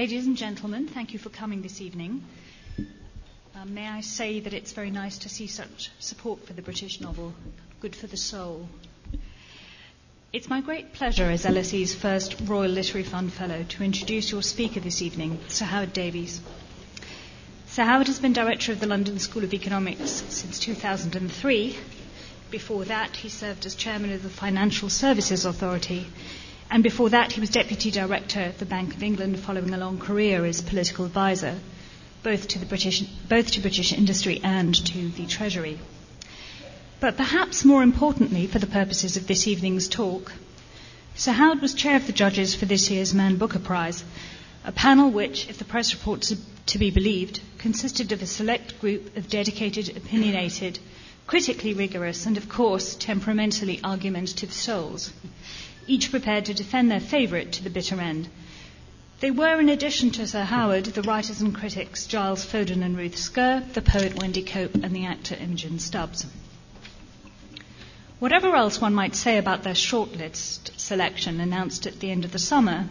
Ladies and gentlemen, thank you for coming this evening. Uh, may I say that it's very nice to see such support for the British novel, good for the soul. It's my great pleasure as LSE's first Royal Literary Fund Fellow to introduce your speaker this evening, Sir Howard Davies. Sir Howard has been director of the London School of Economics since 2003. Before that, he served as chairman of the Financial Services Authority and before that, he was Deputy Director at the Bank of England following a long career as political advisor, both to, British, both to British industry and to the Treasury. But perhaps more importantly, for the purposes of this evening's talk, Sir Howard was chair of the judges for this year's Man Booker Prize, a panel which, if the press reports are to be believed, consisted of a select group of dedicated, opinionated, critically rigorous, and of course, temperamentally argumentative souls each prepared to defend their favourite to the bitter end. They were, in addition to Sir Howard, the writers and critics Giles Foden and Ruth Scurr, the poet Wendy Cope, and the actor Imogen Stubbs. Whatever else one might say about their shortlist selection announced at the end of the summer,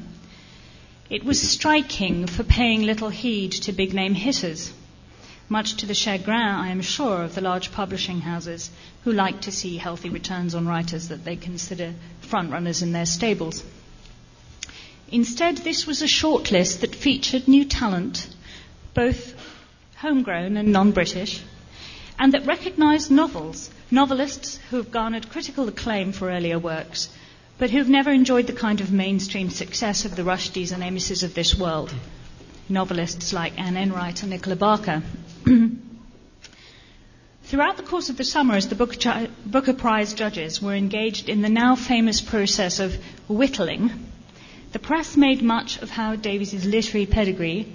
it was striking for paying little heed to big name hitters much to the chagrin, I am sure, of the large publishing houses who like to see healthy returns on writers that they consider frontrunners in their stables. Instead, this was a shortlist that featured new talent, both homegrown and non British, and that recognised novels, novelists who have garnered critical acclaim for earlier works, but who've never enjoyed the kind of mainstream success of the Rushdies and Amises of this world. Novelists like Anne Enright and Nicola Barker. Throughout the course of the summer, as the Booker, Prize judges were engaged in the now famous process of whittling, the press made much of Howard Davies's literary pedigree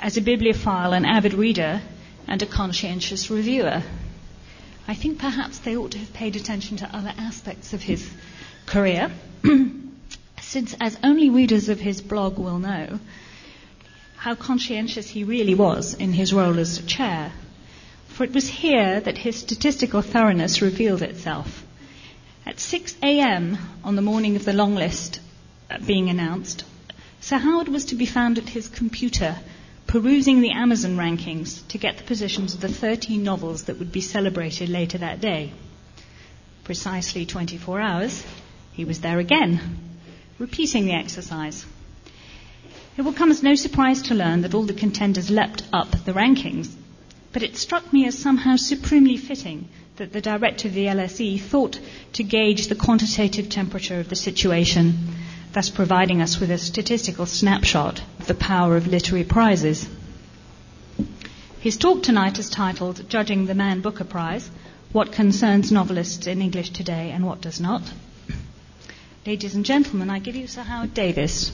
as a bibliophile, an avid reader, and a conscientious reviewer. I think perhaps they ought to have paid attention to other aspects of his career, since, as only readers of his blog will know, how conscientious he really was in his role as chair. For it was here that his statistical thoroughness revealed itself. At 6 a.m. on the morning of the long list uh, being announced, Sir Howard was to be found at his computer perusing the Amazon rankings to get the positions of the 13 novels that would be celebrated later that day. Precisely 24 hours, he was there again, repeating the exercise. It will come as no surprise to learn that all the contenders leapt up the rankings, but it struck me as somehow supremely fitting that the director of the LSE thought to gauge the quantitative temperature of the situation, thus providing us with a statistical snapshot of the power of literary prizes. His talk tonight is titled Judging the Man Booker Prize What Concerns Novelists in English Today and What Does Not. Ladies and gentlemen, I give you Sir Howard Davies.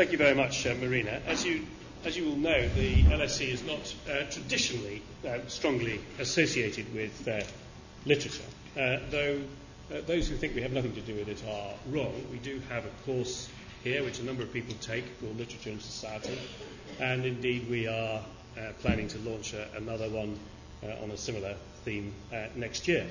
Thank you very much, uh, Marina. As you, as you will know, the LSE is not uh, traditionally uh, strongly associated with uh, literature, uh, though uh, those who think we have nothing to do with it are wrong. We do have a course here which a number of people take called Literature and Society, and indeed we are planning to launch a, another one on a similar theme next year.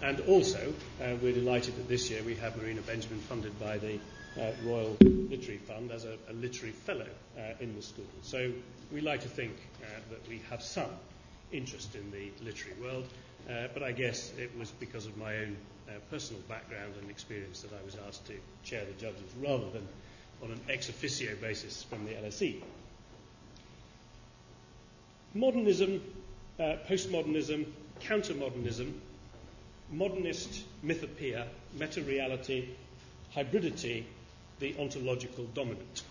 And also, we're delighted that this year we have Marina Benjamin funded by the uh, Royal Literary Fund as a, a literary fellow uh, in the school. So we like to think uh, that we have some interest in the literary world, uh, but I guess it was because of my own uh, personal background and experience that I was asked to chair the judges rather than on an ex officio basis from the LSE. Modernism, uh, postmodernism, countermodernism, modernist mythopoeia, meta reality, hybridity, the ontological dominant.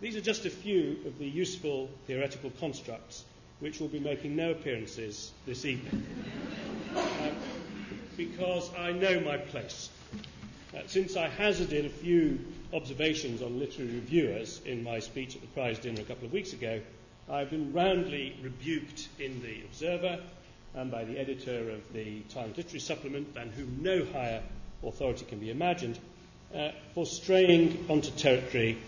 These are just a few of the useful theoretical constructs which will be making no appearances this evening. uh, because I know my place. Uh, since I hazarded a few observations on literary reviewers in my speech at the prize dinner a couple of weeks ago, I've been roundly rebuked in The Observer and by the editor of the Times Literary Supplement, than whom no higher authority can be imagined, uh, for straying onto territory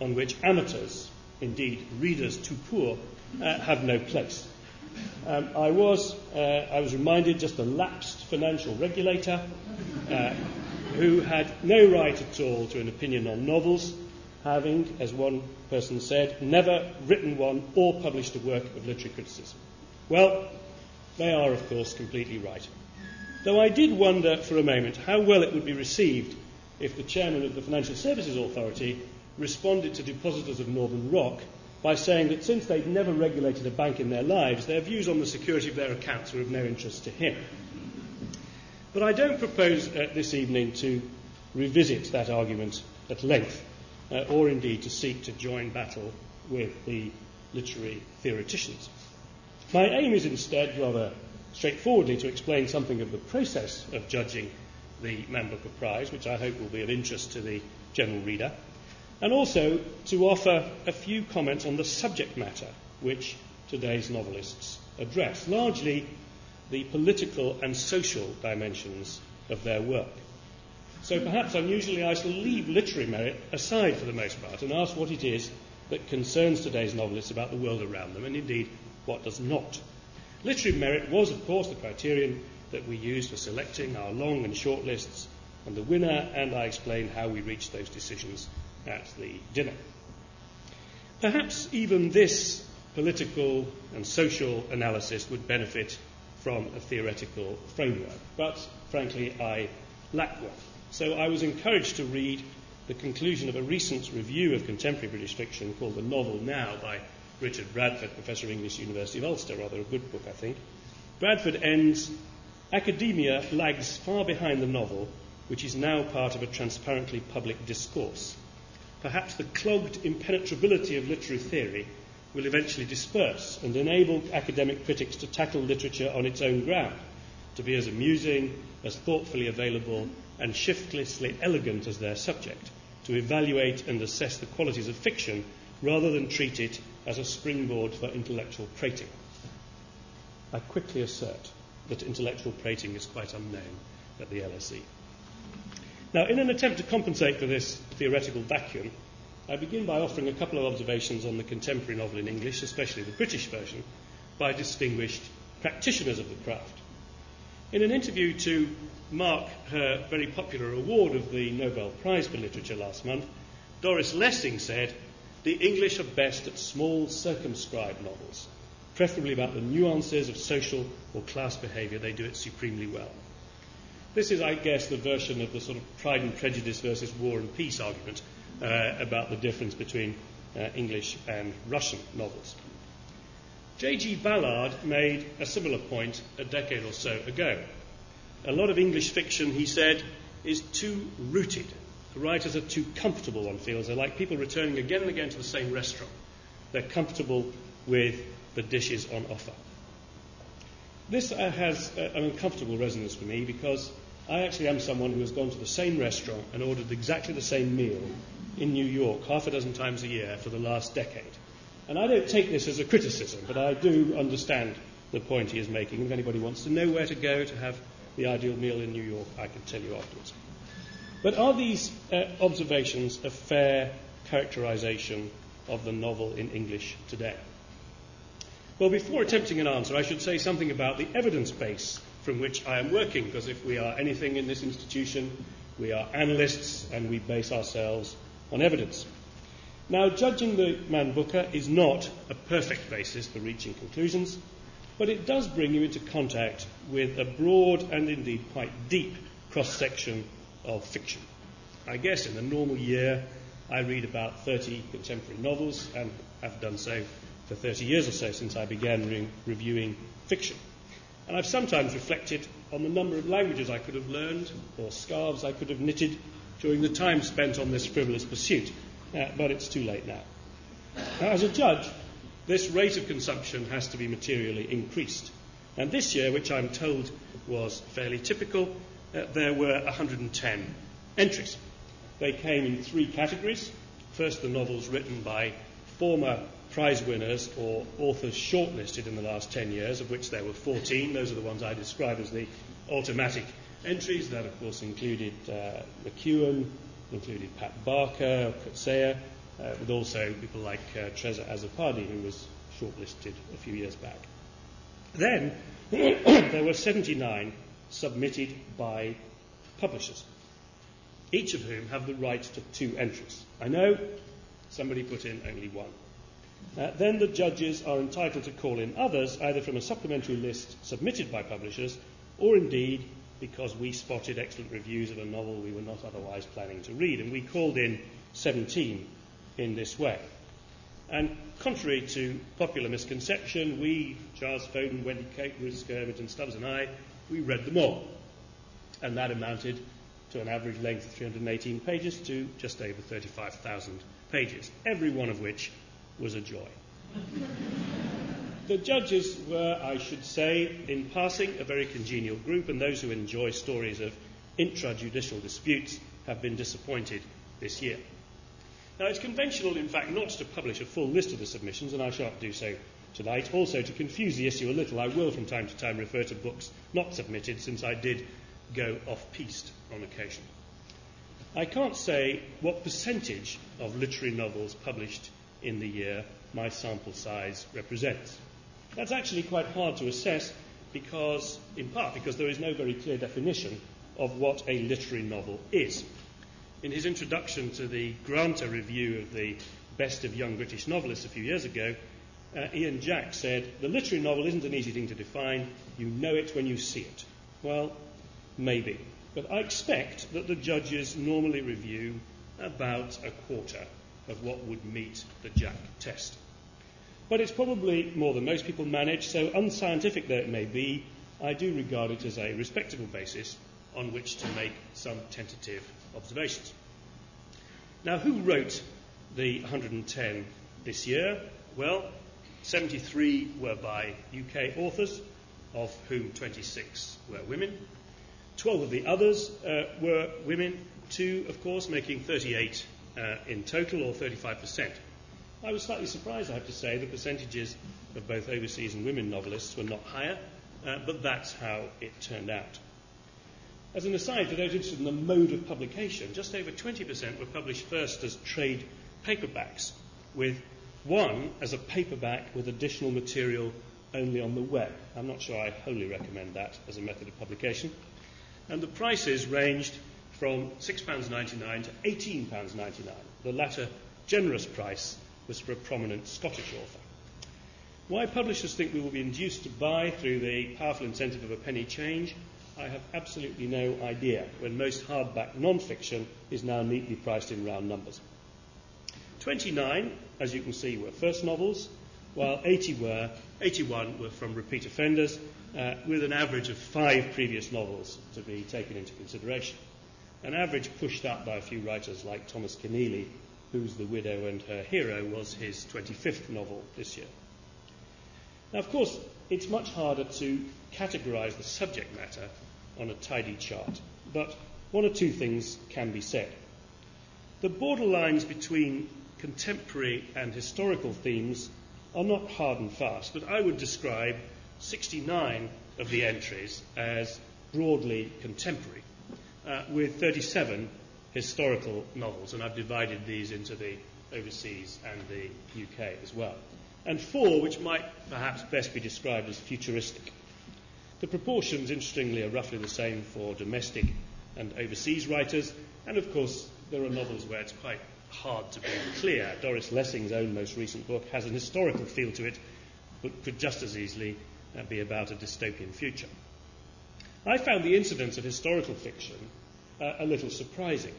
on which amateurs, indeed readers too poor, uh, have no place. Um, I, was, uh, I was reminded just a lapsed financial regulator uh, who had no right at all to an opinion on novels, having, as one person said, never written one or published a work of literary criticism. Well, they are, of course, completely right. Though I did wonder for a moment how well it would be received if the chairman of the Financial Services Authority responded to depositors of Northern Rock by saying that since they'd never regulated a bank in their lives, their views on the security of their accounts were of no interest to him. But I don't propose uh, this evening to revisit that argument at length, uh, or indeed to seek to join battle with the literary theoreticians. My aim is instead rather straightforwardly to explain something of the process of judging the Man Booker Prize, which I hope will be of interest to the general reader, and also to offer a few comments on the subject matter which today's novelists address, largely the political and social dimensions of their work. So perhaps unusually I shall leave literary merit aside for the most part and ask what it is that concerns today's novelists about the world around them, and indeed what does not. Literary merit was, of course, the criterion that we use for selecting our long and short lists and the winner, and I explain how we reached those decisions at the dinner. Perhaps even this political and social analysis would benefit from a theoretical framework, but frankly, I lack one. So I was encouraged to read the conclusion of a recent review of contemporary British fiction called The Novel Now by Richard Bradford, Professor of English, University of Ulster, rather a good book, I think. Bradford ends Academia lags far behind the novel, which is now part of a transparently public discourse perhaps the clogged impenetrability of literary theory will eventually disperse and enable academic critics to tackle literature on its own ground, to be as amusing, as thoughtfully available, and shiftlessly elegant as their subject, to evaluate and assess the qualities of fiction rather than treat it as a springboard for intellectual prating. I quickly assert that intellectual prating is quite unknown at the LSE. Now, in an attempt to compensate for this theoretical vacuum, I begin by offering a couple of observations on the contemporary novel in English, especially the British version, by distinguished practitioners of the craft. In an interview to mark her very popular award of the Nobel Prize for Literature last month, Doris Lessing said, The English are best at small, circumscribed novels, preferably about the nuances of social or class behaviour. They do it supremely well. This is, I guess, the version of the sort of Pride and Prejudice versus War and Peace argument uh, about the difference between uh, English and Russian novels. J.G. Ballard made a similar point a decade or so ago. A lot of English fiction, he said, is too rooted. The writers are too comfortable, one feels. They're like people returning again and again to the same restaurant. They're comfortable with the dishes on offer. This uh, has uh, an uncomfortable resonance for me because I actually am someone who has gone to the same restaurant and ordered exactly the same meal in New York half a dozen times a year for the last decade. And I don't take this as a criticism, but I do understand the point he is making. If anybody wants to know where to go to have the ideal meal in New York, I can tell you afterwards. But are these uh, observations a fair characterization of the novel in English today? Well, before attempting an answer, I should say something about the evidence base from which I am working, because if we are anything in this institution, we are analysts and we base ourselves on evidence. Now, judging the Man Booker is not a perfect basis for reaching conclusions, but it does bring you into contact with a broad and indeed quite deep cross section of fiction. I guess in a normal year, I read about 30 contemporary novels and have done so for 30 years or so since I began re- reviewing fiction. And I've sometimes reflected on the number of languages I could have learned or scarves I could have knitted during the time spent on this frivolous pursuit. Uh, but it's too late now. now. As a judge, this rate of consumption has to be materially increased. And this year, which I'm told was fairly typical, uh, there were 110 entries. They came in three categories. First, the novels written by former prize winners or authors shortlisted in the last 10 years, of which there were 14. Those are the ones I describe as the automatic entries. That, of course, included uh, McEwan, included Pat Barker, Coetzee, uh, with also people like uh, Trezor who was shortlisted a few years back. Then there were 79 submitted by publishers, each of whom have the right to two entries. I know somebody put in only one. Uh, then the judges are entitled to call in others, either from a supplementary list submitted by publishers, or indeed because we spotted excellent reviews of a novel we were not otherwise planning to read. And we called in 17 in this way. And contrary to popular misconception, we, Charles Foden, Wendy Kate, Ruth Imogen Stubbs, and I, we read them all. And that amounted to an average length of 318 pages to just over 35,000 pages, every one of which was a joy. the judges were, I should say, in passing, a very congenial group, and those who enjoy stories of intrajudicial disputes have been disappointed this year. Now, it's conventional, in fact, not to publish a full list of the submissions, and I shan't do so tonight. Also, to confuse the issue a little, I will from time to time refer to books not submitted, since I did go off piste on occasion. I can't say what percentage of literary novels published in the year my sample size represents. That's actually quite hard to assess because, in part, because there is no very clear definition of what a literary novel is. In his introduction to the Granta review of the Best of Young British Novelists a few years ago, uh, Ian Jack said, The literary novel isn't an easy thing to define. You know it when you see it. Well, maybe. But I expect that the judges normally review about a quarter of what would meet the Jack test. But it's probably more than most people manage, so unscientific though it may be, I do regard it as a respectable basis on which to make some tentative observations. Now, who wrote the 110 this year? Well, 73 were by UK authors, of whom 26 were women. 12 of the others uh, were women, two, of course, making 38 uh, in total, or 35%. I was slightly surprised, I have to say, the percentages of both overseas and women novelists were not higher, uh, but that's how it turned out. As an aside, for those interested in the mode of publication, just over 20% were published first as trade paperbacks, with one as a paperback with additional material only on the web. I'm not sure I wholly recommend that as a method of publication and the prices ranged from £6.99 to £18.99. The latter generous price was for a prominent Scottish author. Why publishers think we will be induced to buy through the powerful incentive of a penny change, I have absolutely no idea, when most hardback non fiction is now neatly priced in round numbers. 29, as you can see, were first novels, while 80 were, 81 were from repeat offenders, uh, with an average of five previous novels to be taken into consideration. An average pushed up by a few writers like Thomas Keneally, whose The Widow and Her Hero was his 25th novel this year. Now, of course, it's much harder to categorize the subject matter on a tidy chart, but one or two things can be said. The borderlines between contemporary and historical themes are not hard and fast, but I would describe 69 of the entries as broadly contemporary, uh, with 37 historical novels, and I've divided these into the overseas and the UK as well, and four which might perhaps best be described as futuristic. The proportions, interestingly, are roughly the same for domestic and overseas writers, and of course, there are novels where it's quite hard to be clear. Doris Lessing's own most recent book has an historical feel to it, but could just as easily uh, be about a dystopian future. I found the incidence of historical fiction uh, a little surprising.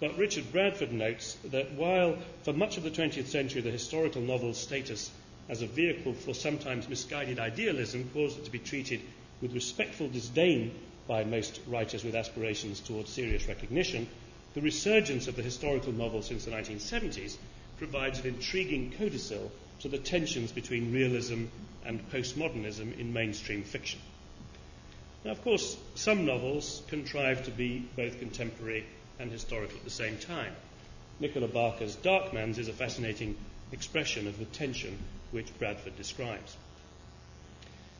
But Richard Bradford notes that while for much of the 20th century the historical novel's status as a vehicle for sometimes misguided idealism caused it to be treated with respectful disdain by most writers with aspirations towards serious recognition, the resurgence of the historical novel since the 1970s provides an intriguing codicil to the tensions between realism and postmodernism in mainstream fiction. Now, of course, some novels contrive to be both contemporary and historical at the same time. Nicola Barker's Darkmans is a fascinating expression of the tension which Bradford describes.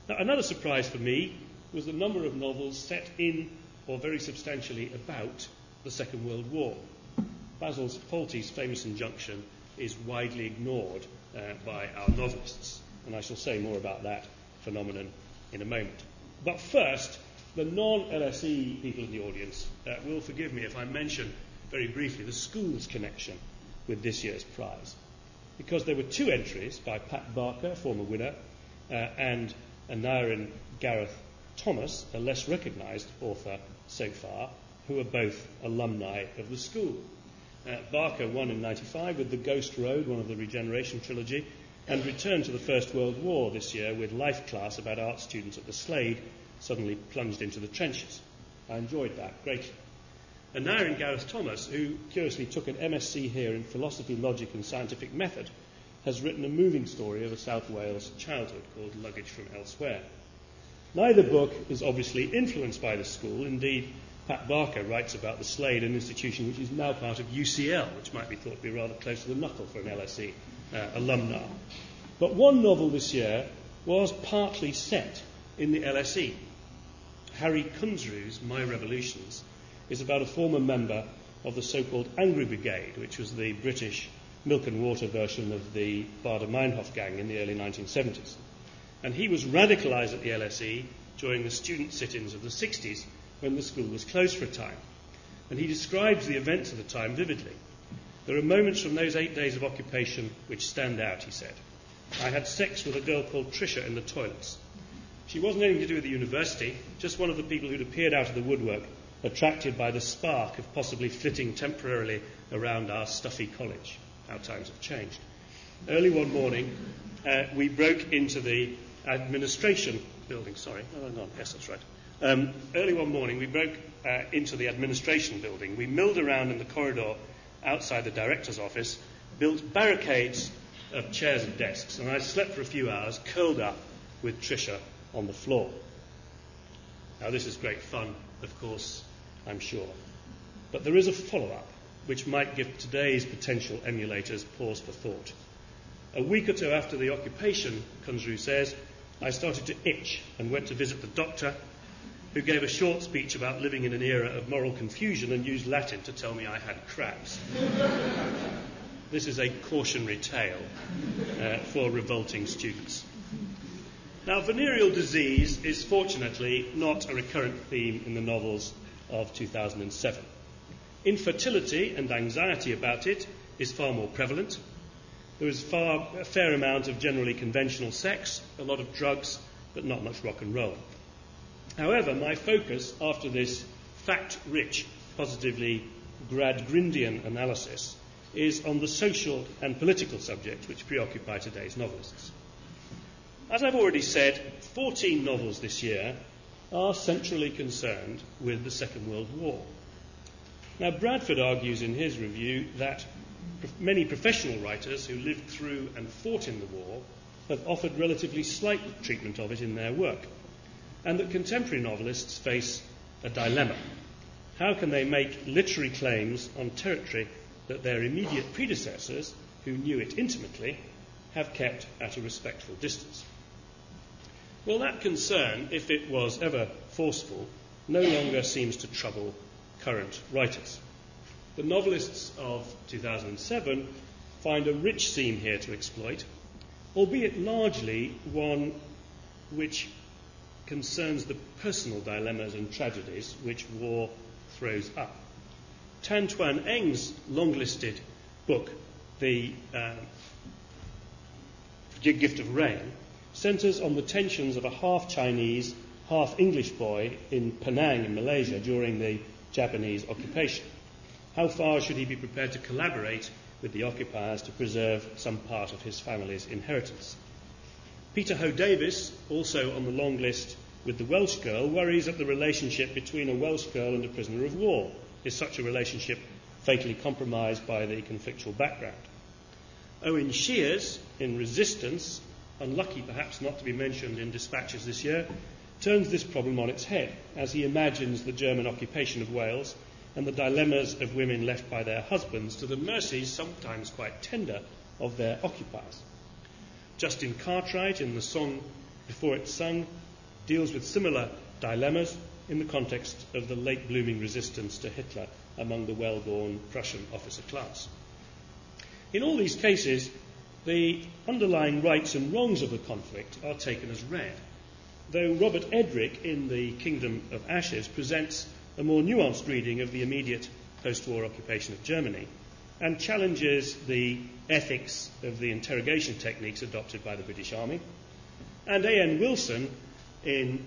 Now, another surprise for me was the number of novels set in or very substantially about the Second World War. Basil Fawlty's famous injunction is widely ignored uh, by our novelists, and I shall say more about that phenomenon in a moment. But first, the non LSE people in the audience uh, will forgive me if I mention very briefly the school's connection with this year's prize. Because there were two entries by Pat Barker, former winner, uh, and Aneurin Gareth Thomas, a less recognised author so far, who are both alumni of the school. Uh, Barker won in 95 with The Ghost Road, one of the Regeneration trilogy, and returned to the First World War this year with Life Class about art students at the Slade suddenly plunged into the trenches. I enjoyed that greatly. And Aneurin Gareth Thomas, who curiously took an MSc here in philosophy, logic, and scientific method, has written a moving story of a South Wales childhood called Luggage from Elsewhere. Neither book is obviously influenced by the school. Indeed, Pat Barker writes about the Slade, an institution which is now part of UCL, which might be thought to be rather close to the knuckle for an LSE uh, alumna. But one novel this year was partly set in the LSE. Hari Kunzru's My Revolutions is about a former member of the so-called Angry Brigade, which was the British milk and water version of the Baader Meinhof gang in the early 1970s. And he was radicalized at the LSE during the student sit-ins of the 60s when the school was closed for a time. And he describes the events of the time vividly. There are moments from those eight days of occupation which stand out, he said. I had sex with a girl called Tricia in the toilets. She wasn't anything to do with the university, just one of the people who'd appeared out of the woodwork, attracted by the spark of possibly flitting temporarily around our stuffy college. How times have changed. Early one morning, uh, we broke into the administration building. Sorry, oh, no, yes, that's right. Um, early one morning, we broke uh, into the administration building. We milled around in the corridor outside the director's office, built barricades of chairs and desks, and I slept for a few hours, curled up with Tricia on the floor. Now, this is great fun, of course, I'm sure. But there is a follow up which might give today's potential emulators pause for thought. A week or two after the occupation, Kunzru says, I started to itch and went to visit the doctor, who gave a short speech about living in an era of moral confusion and used Latin to tell me I had craps. this is a cautionary tale uh, for revolting students. Now, venereal disease is fortunately not a recurrent theme in the novels of 2007. Infertility and anxiety about it is far more prevalent. There is far, a fair amount of generally conventional sex, a lot of drugs, but not much rock and roll. However, my focus after this fact rich, positively Gradgrindian analysis is on the social and political subjects which preoccupy today's novelists. As I've already said, 14 novels this year are centrally concerned with the Second World War. Now, Bradford argues in his review that many professional writers who lived through and fought in the war have offered relatively slight treatment of it in their work, and that contemporary novelists face a dilemma. How can they make literary claims on territory that their immediate predecessors, who knew it intimately, have kept at a respectful distance? Well, that concern, if it was ever forceful, no longer seems to trouble current writers. The novelists of 2007 find a rich theme here to exploit, albeit largely one which concerns the personal dilemmas and tragedies which war throws up. Tan Twan Eng's long listed book, The uh, Gift of Rain, centres on the tensions of a half Chinese, half English boy in Penang in Malaysia during the Japanese occupation. How far should he be prepared to collaborate with the occupiers to preserve some part of his family's inheritance? Peter Ho Davies, also on the long list with the Welsh girl, worries that the relationship between a Welsh girl and a prisoner of war is such a relationship fatally compromised by the conflictual background. Owen Sheers, in Resistance, unlucky perhaps not to be mentioned in dispatches this year, turns this problem on its head as he imagines the German occupation of Wales and the dilemmas of women left by their husbands to the mercies, sometimes quite tender, of their occupiers. Justin Cartwright, in the song Before It's Sung, deals with similar dilemmas in the context of the late blooming resistance to Hitler among the well born Prussian officer class. In all these cases, the underlying rights and wrongs of the conflict are taken as read, though Robert Edric in The Kingdom of Ashes presents a more nuanced reading of the immediate post war occupation of Germany and challenges the ethics of the interrogation techniques adopted by the British Army. And A.N. Wilson in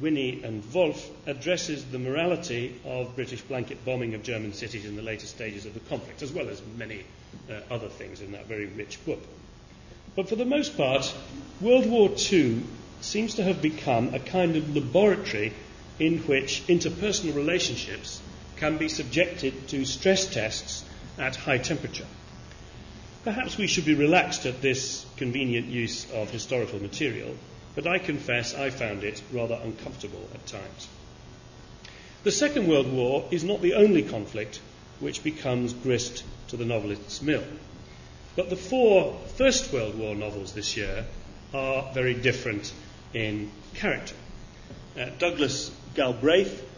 Winnie and Wolf addresses the morality of British blanket bombing of German cities in the later stages of the conflict, as well as many uh, other things in that very rich book. But for the most part, World War II seems to have become a kind of laboratory in which interpersonal relationships can be subjected to stress tests at high temperature. Perhaps we should be relaxed at this convenient use of historical material, but I confess I found it rather uncomfortable at times. The Second World War is not the only conflict which becomes grist to the novelist's mill. But the four First World War novels this year are very different in character. Uh, Douglas Galbraith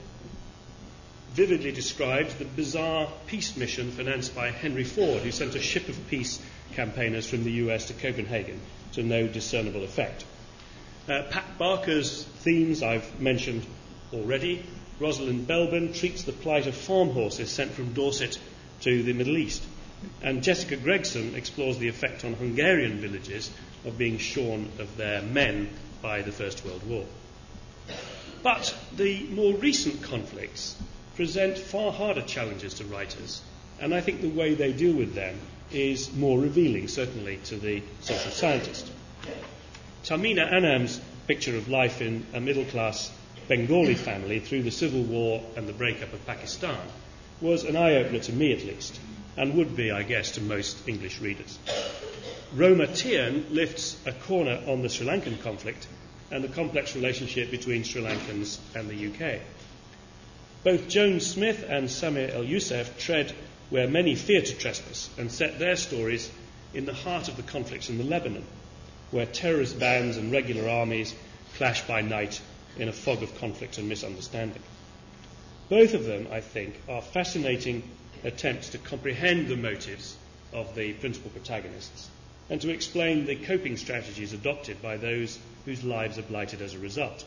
vividly describes the bizarre peace mission financed by Henry Ford, who sent a ship of peace campaigners from the US to Copenhagen to no discernible effect. Uh, Pat Barker's themes I've mentioned already. Rosalind Belben treats the plight of farm horses sent from Dorset to the Middle East. And Jessica Gregson explores the effect on Hungarian villages of being shorn of their men by the First World War. But the more recent conflicts present far harder challenges to writers, and I think the way they deal with them is more revealing, certainly to the social scientist. Tahmima Anam's picture of life in a middle class Bengali family through the civil war and the breakup of Pakistan was an eye opener to me at least, and would be, I guess, to most English readers. Roma Tearne lifts a corner on the Sri Lankan conflict and the complex relationship between Sri Lankans and the UK. Both Joan Smith and Samir El Youssef tread where many fear to trespass and set their stories in the heart of the conflicts in the Lebanon, where terrorist bands and regular armies clash by night in a fog of conflict and misunderstanding. Both of them, I think, are fascinating attempts to comprehend the motives of the principal protagonists and to explain the coping strategies adopted by those whose lives are blighted as a result.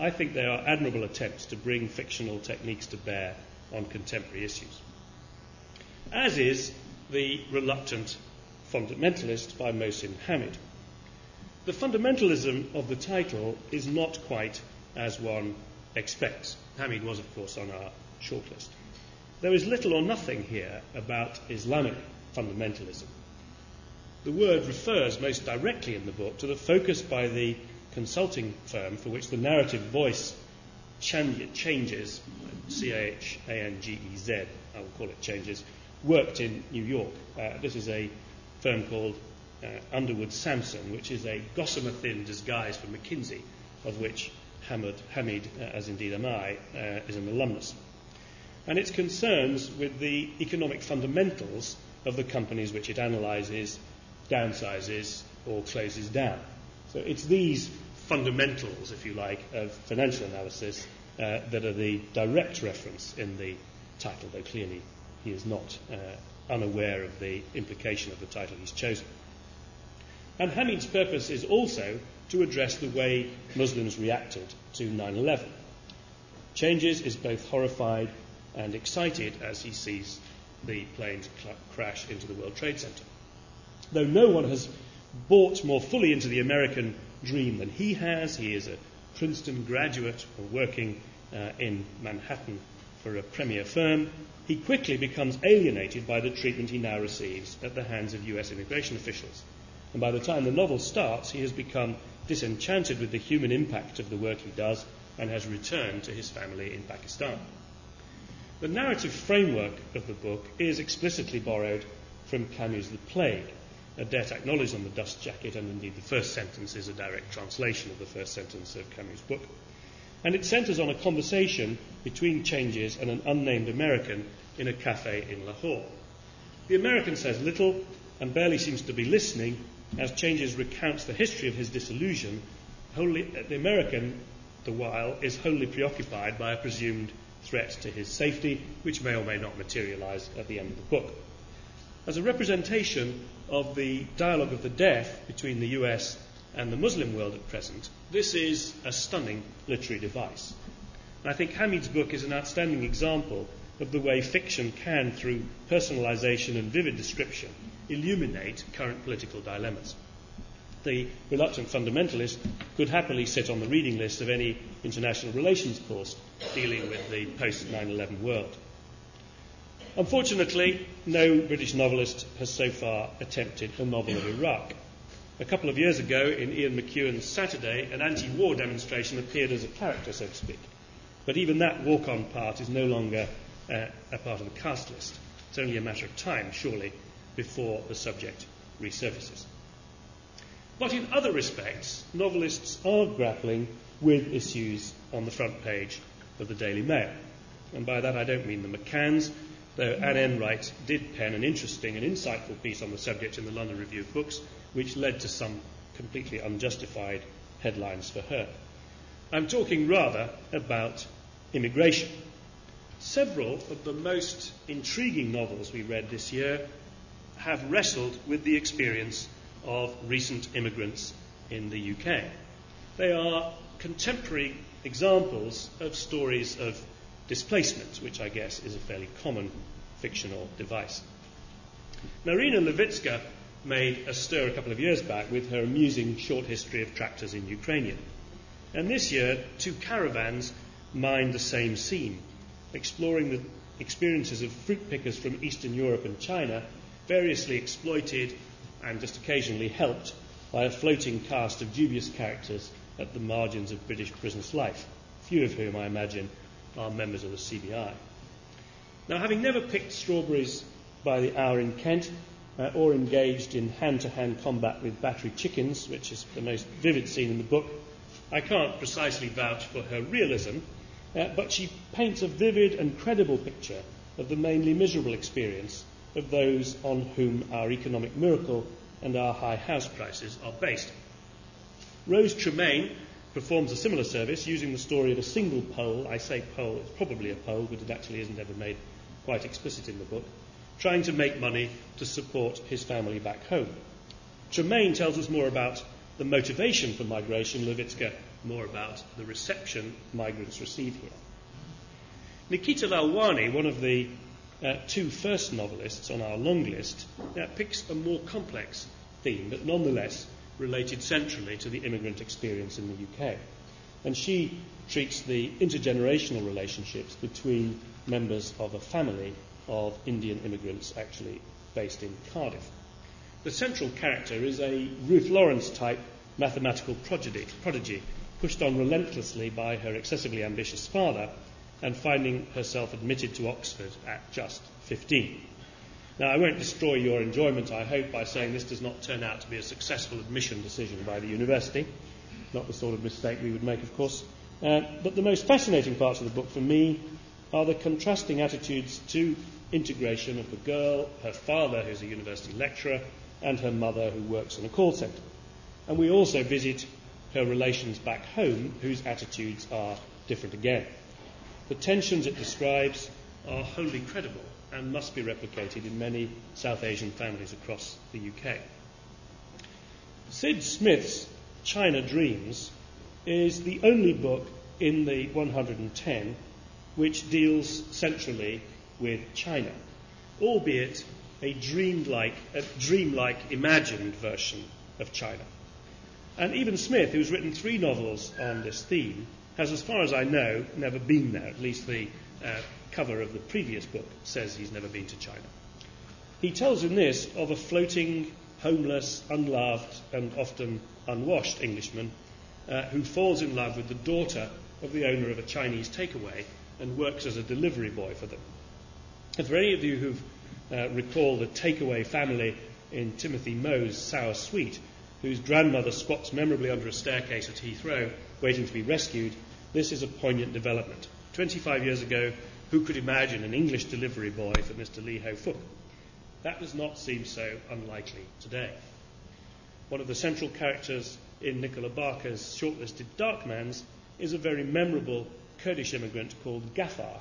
I think they are admirable attempts to bring fictional techniques to bear on contemporary issues. As is The Reluctant Fundamentalist by Mohsin Hamid. The fundamentalism of the title is not quite as one expects. Hamid was, of course, on our shortlist. There is little or nothing here about Islamic fundamentalism. The word refers most directly in the book to the focus by the consulting firm for which the narrative voice changes, C H A N G E Z, I will call it changes, worked in New York. Uh, this is a firm called uh, Underwood Samson, which is a gossamer thin disguise for McKinsey, of which Hamid, Hamid uh, as indeed am I, uh, is an alumnus. And its concerns with the economic fundamentals of the companies which it analyses, downsizes, or closes down. So it's these fundamentals, if you like, of financial analysis uh, that are the direct reference in the title, though clearly he is not uh, unaware of the implication of the title he's chosen. And Hamid's purpose is also to address the way Muslims reacted to 9 11. Changes is both horrified and excited as he sees the planes cl- crash into the World Trade Center. Though no one has bought more fully into the American dream than he has. He is a Princeton graduate working uh, in Manhattan for a premier firm. He quickly becomes alienated by the treatment he now receives at the hands of US immigration officials. And by the time the novel starts, he has become disenchanted with the human impact of the work he does and has returned to his family in Pakistan. The narrative framework of the book is explicitly borrowed from Camus' The Plague, a debt acknowledged on the dust jacket, and indeed the first sentence is a direct translation of the first sentence of Camus' book. And it centres on a conversation between Changes and an unnamed American in a cafe in Lahore. The American says little and barely seems to be listening as Changes recounts the history of his disillusion. Wholly, the American, the while, is wholly preoccupied by a presumed threat to his safety, which may or may not materialise at the end of the book. As a representation of the dialogue of the deaf between the US and the Muslim world at present, this is a stunning literary device. I think Hamid's book is an outstanding example of the way fiction can, through personalization and vivid description, illuminate current political dilemmas. The reluctant fundamentalist could happily sit on the reading list of any international relations course dealing with the post 9 11 world. Unfortunately, no British novelist has so far attempted a novel of Iraq. A couple of years ago, in Ian McEwan's Saturday, an anti war demonstration appeared as a character, so to speak. But even that walk on part is no longer uh, a part of the cast list. It's only a matter of time, surely, before the subject resurfaces. But in other respects, novelists are grappling with issues on the front page of the Daily Mail. And by that I don't mean the McCanns, though Anne Enright did pen an interesting and insightful piece on the subject in the London Review of Books, which led to some completely unjustified headlines for her. I'm talking rather about immigration. Several of the most intriguing novels we read this year have wrestled with the experience of recent immigrants in the UK. They are contemporary examples of stories of displacement, which I guess is a fairly common fictional device. Marina Lewycka made a stir a couple of years back with her amusing short history of tractors in Ukrainian. And this year, two caravans mined the same scene, exploring the experiences of fruit pickers from Eastern Europe and China, variously exploited and just occasionally helped by a floating cast of dubious characters at the margins of British business life, few of whom, I imagine, are members of the CBI. Now, having never picked strawberries by the hour in Kent, uh, or engaged in hand to hand combat with battery chickens, which is the most vivid scene in the book, I can't precisely vouch for her realism, uh, but she paints a vivid and credible picture of the mainly miserable experience of those on whom our economic miracle and our high house prices are based. Rose Tremain performs a similar service using the story of a single Pole. I say Pole, it's probably a Pole, but it actually isn't ever made quite explicit in the book, trying to make money to support his family back home. Tremain tells us more about the motivation for migration, Lewycka more about the reception migrants receive here. Nikita Lalwani, one of the uh, two first novelists on our long list, uh, picks a more complex theme, but nonetheless related centrally to the immigrant experience in the UK. And she treats the intergenerational relationships between members of a family of Indian immigrants actually based in Cardiff. The central character is a Ruth Lawrence type mathematical prodigy, prodigy pushed on relentlessly by her excessively ambitious father and finding herself admitted to Oxford at just 15. Now, I won't destroy your enjoyment, I hope, by saying this does not turn out to be a successful admission decision by the university. Not the sort of mistake we would make, of course. Uh, but the most fascinating parts of the book for me are the contrasting attitudes to integration of the girl, her father, who's a university lecturer, and her mother, who works in a call centre. And we also visit her relations back home, whose attitudes are different again. The tensions it describes are wholly credible and must be replicated in many South Asian families across the UK. Sid Smith's China Dreams is the only book in the 110 which deals centrally with China, albeit a dreamlike, a dreamlike imagined version of China. And even Smith, who's written three novels on this theme, has, as far as I know, never been there. At least the uh, cover of the previous book says he's never been to China. He tells in this of a floating, homeless, unloved, and often unwashed Englishman uh, who falls in love with the daughter of the owner of a Chinese takeaway and works as a delivery boy for them. And for any of you who've uh, recall the takeaway family in Timothy Mo's Sour Sweet, whose grandmother squats memorably under a staircase at Heathrow, waiting to be rescued, this is a poignant development. 25 years ago, who could imagine an English delivery boy for Mr. Lee Ho Fook? That does not seem so unlikely today. One of the central characters in Nicola Barker's shortlisted Darkmans is a very memorable Kurdish immigrant called Ghaffar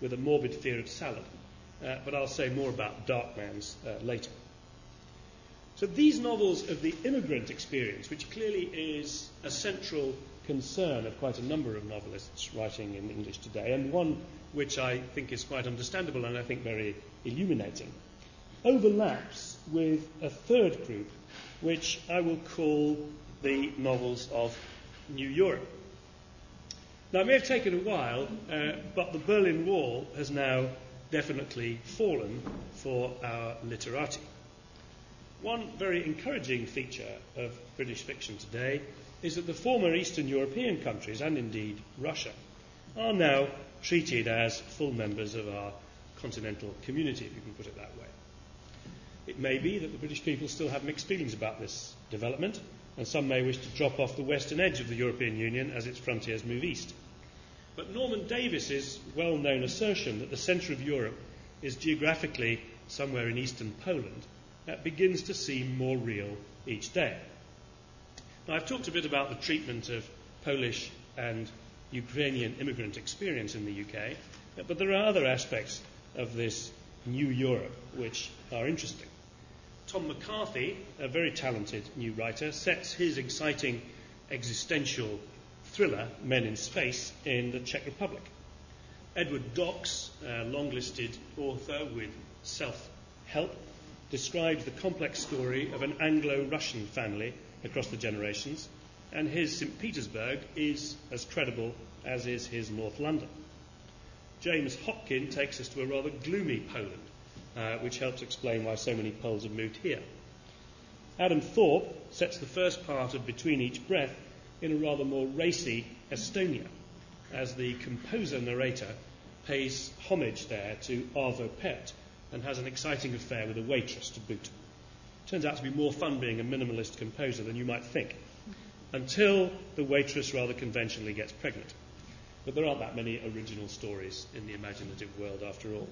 with a morbid fear of salad. Uh, but I'll say more about Darkmans uh, later. So these novels of the immigrant experience, which clearly is a central concern of quite a number of novelists writing in English today, and one which I think is quite understandable and I think very illuminating, overlaps with a third group, which I will call the novels of New Europe. Now, it may have taken a while, uh, but the Berlin Wall has now definitely fallen for our literati. One very encouraging feature of British fiction today is that the former Eastern European countries, and indeed Russia, are now treated as full members of our continental community, if you can put it that way. It may be that the British people still have mixed feelings about this development, and some may wish to drop off the western edge of the European Union as its frontiers move east. But Norman Davies's well known assertion that the centre of Europe is geographically somewhere in eastern Poland begins to seem more real each day. Now, I've talked a bit about the treatment of Polish and Ukrainian immigrant experience in the UK, but there are other aspects of this new Europe which are interesting. Tom McCarthy, a very talented new writer, sets his exciting existential thriller, Men in Space, in the Czech Republic. Edward Docx, a long listed author with self help, describes the complex story of an Anglo Russian family across the generations, and his St. Petersburg is as credible as is his North London. James Hopkin takes us to a rather gloomy Poland, uh, which helps explain why so many Poles have moved here. Adam Thorpe sets the first part of Between Each Breath in a rather more racy Estonia, as the composer narrator pays homage there to Arvo Pärt and has an exciting affair with a waitress to boot. Turns out to be more fun being a minimalist composer than you might think, until the waitress rather conventionally gets pregnant. But there aren't that many original stories in the imaginative world after all.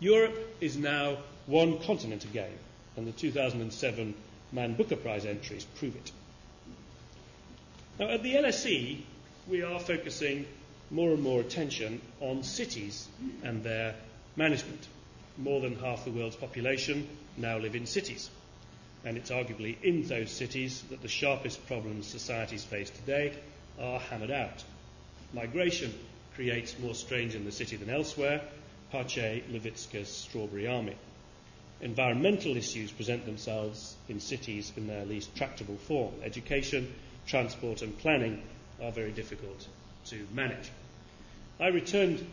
Europe is now one continent again, and the 2007 Man Booker Prize entries prove it. Now, at the LSE, we are focusing more and more attention on cities and their management. More than half the world's population now live in cities. And it's arguably in those cities that the sharpest problems societies face today are hammered out. Migration creates more strain in the city than elsewhere, Pache Lewycka's Strawberry Army. Environmental issues present themselves in cities in their least tractable form. Education, transport, and planning are very difficult to manage. I returned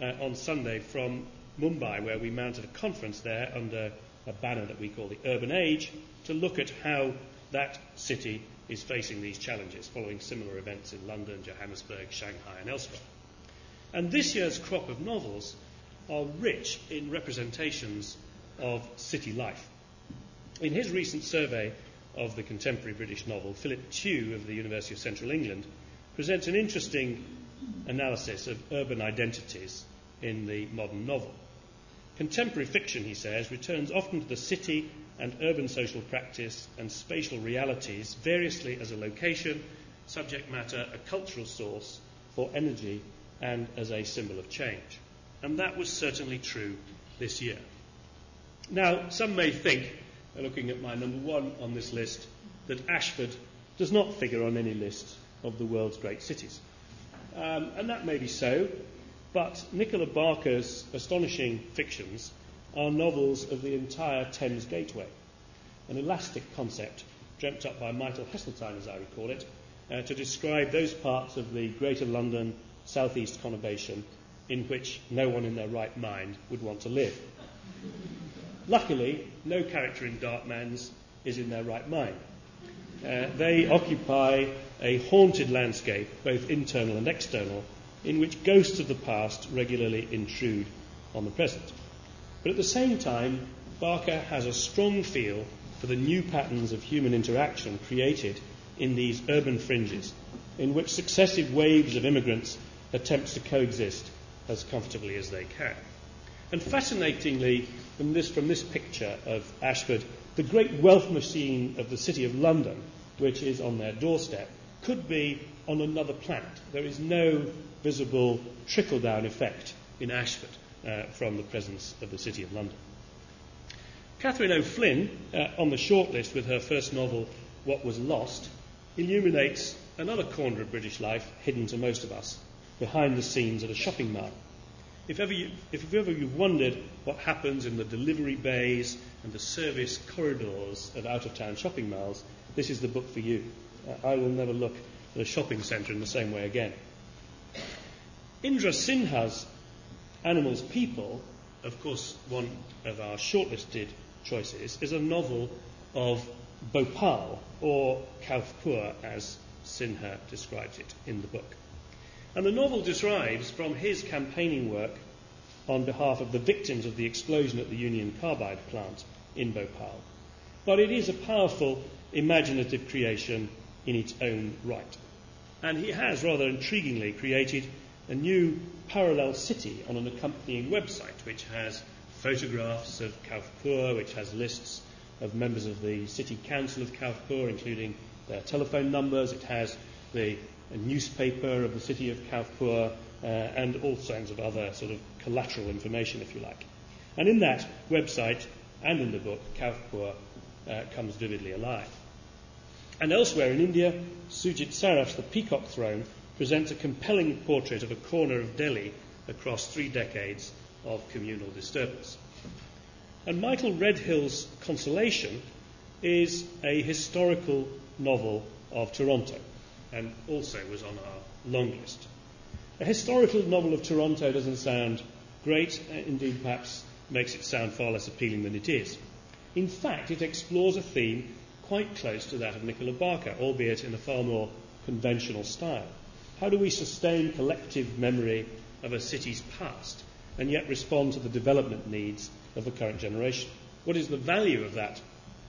uh, on Sunday from Mumbai, where we mounted a conference there under a banner that we call the Urban Age, to look at how that city is facing these challenges, following similar events in London, Johannesburg, Shanghai, and elsewhere. And this year's crop of novels are rich in representations of city life. In his recent survey of the contemporary British novel, Philip Tew of the University of Central England presents an interesting analysis of urban identities in the modern novel. Contemporary fiction, he says, returns often to the city and urban social practice and spatial realities variously as a location, subject matter, a cultural source for energy, and as a symbol of change. And that was certainly true this year. Now, some may think, looking at my number one on this list, that Ashford does not figure on any list of the world's great cities. Um, and that may be so, but Nicola Barker's astonishing fictions are novels of the entire Thames Gateway, an elastic concept dreamt up by Michael Heseltine, as I recall it, uh, to describe those parts of the Greater London southeast conurbation in which no one in their right mind would want to live. Luckily, no character in Darkmans is in their right mind. Uh, they occupy a haunted landscape, both internal and external, in which ghosts of the past regularly intrude on the present. But at the same time, Barker has a strong feel for the new patterns of human interaction created in these urban fringes, in which successive waves of immigrants attempt to coexist as comfortably as they can. And fascinatingly, from this, from this picture of Ashford, the great wealth machine of the City of London, which is on their doorstep, could be on another planet. There is no visible trickle down effect in Ashford uh, from the presence of the City of London. Catherine O'Flynn, uh, on the shortlist with her first novel, What Was Lost, illuminates another corner of British life hidden to most of us, behind the scenes at a shopping mall. If ever, you, if ever you've wondered what happens in the delivery bays and the service corridors of out of town shopping malls, this is the book for you. Uh, I will never look a shopping centre in the same way again. Indra Sinha's Animals People, of course, one of our shortlisted choices, is a novel of Bhopal, or Khaufpur, as Sinha describes it in the book. And the novel describes from his campaigning work on behalf of the victims of the explosion at the Union Carbide plant in Bhopal. But it is a powerful, imaginative creation in its own right. And he has, rather intriguingly, created a new parallel city on an accompanying website which has photographs of Khaufpur, which has lists of members of the City Council of Khaufpur, including their telephone numbers. It has the newspaper of the city of Khaufpur, uh, and all kinds of other sort of collateral information, if you like. And in that website and in the book, Khaufpur uh, comes vividly alive. And elsewhere in India, Sujit Saraf's The Peacock Throne presents a compelling portrait of a corner of Delhi across three decades of communal disturbance. And Michael Redhill's Consolation is a historical novel of Toronto and also was on our long list. A historical novel of Toronto doesn't sound great, uh, indeed, perhaps makes it sound far less appealing than it is. In fact, it explores a theme quite close to that of Nicola Barker, albeit in a far more conventional style. How do we sustain collective memory of a city's past and yet respond to the development needs of the current generation? What is the value of that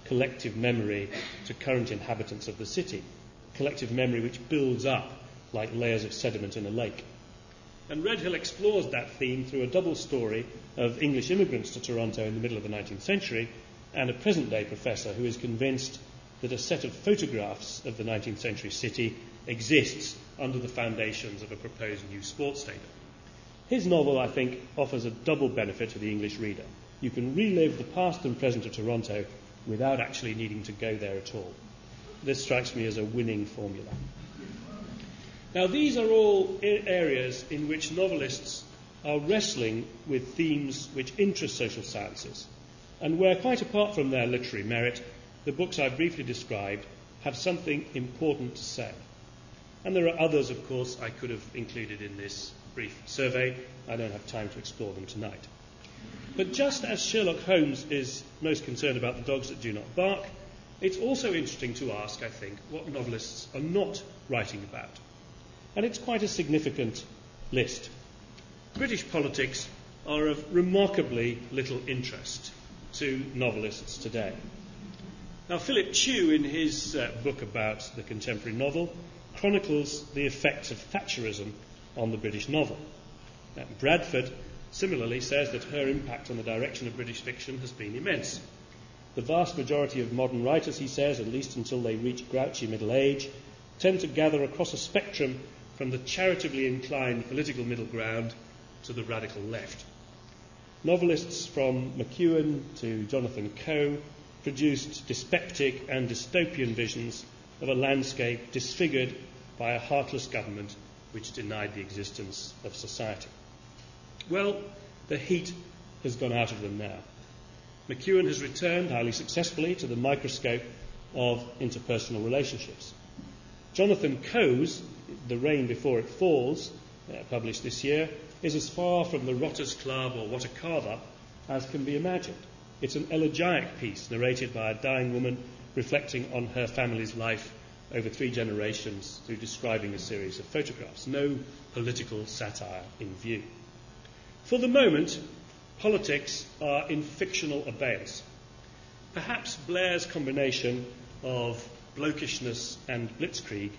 collective memory to current inhabitants of the city? Collective memory which builds up like layers of sediment in a lake. And Redhill explores that theme through a double story of English immigrants to Toronto in the middle of the 19th century and a present day professor who is convinced that a set of photographs of the 19th century city exists under the foundations of a proposed new sports stadium. His novel, I think, offers a double benefit to the English reader. You can relive the past and present of Toronto without actually needing to go there at all. This strikes me as a winning formula. Now, these are all areas in which novelists are wrestling with themes which interest social sciences, and where, quite apart from their literary merit, the books I briefly described have something important to say. And there are others, of course, I could have included in this brief survey. I don't have time to explore them tonight. But just as Sherlock Holmes is most concerned about the dogs that do not bark, it's also interesting to ask, I think, what novelists are not writing about and it's quite a significant list. British politics are of remarkably little interest to novelists today. Now, Philip Tew, in his uh, book about the contemporary novel, chronicles the effects of Thatcherism on the British novel. Uh, Bradford similarly says that her impact on the direction of British fiction has been immense. The vast majority of modern writers, he says, at least until they reach grouchy middle age, tend to gather across a spectrum from the charitably inclined political middle ground to the radical left. Novelists from McEwan to Jonathan Coe produced dyspeptic and dystopian visions of a landscape disfigured by a heartless government which denied the existence of society. Well, the heat has gone out of them now. McEwan has returned highly successfully to the microscope of interpersonal relationships. Jonathan Coe's The Rain Before It Falls, uh, published this year, is as far from the Rotters Club or What a Carve Up as can be imagined. It's an elegiac piece narrated by a dying woman reflecting on her family's life over three generations through describing a series of photographs. No political satire in view. For the moment, politics are in fictional abeyance. Perhaps Blair's combination of blokishness and blitzkrieg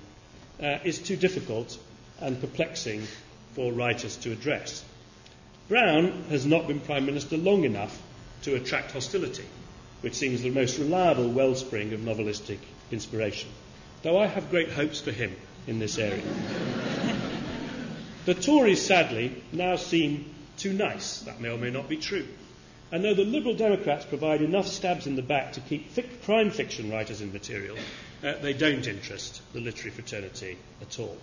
uh, is too difficult and perplexing for writers to address. Brown has not been Prime Minister long enough to attract hostility, which seems the most reliable wellspring of novelistic inspiration, though I have great hopes for him in this area. the Tories, sadly, now seem too nice. That may or may not be true. And though the Liberal Democrats provide enough stabs in the back to keep fic- crime fiction writers in material, uh, they don't interest the literary fraternity at all.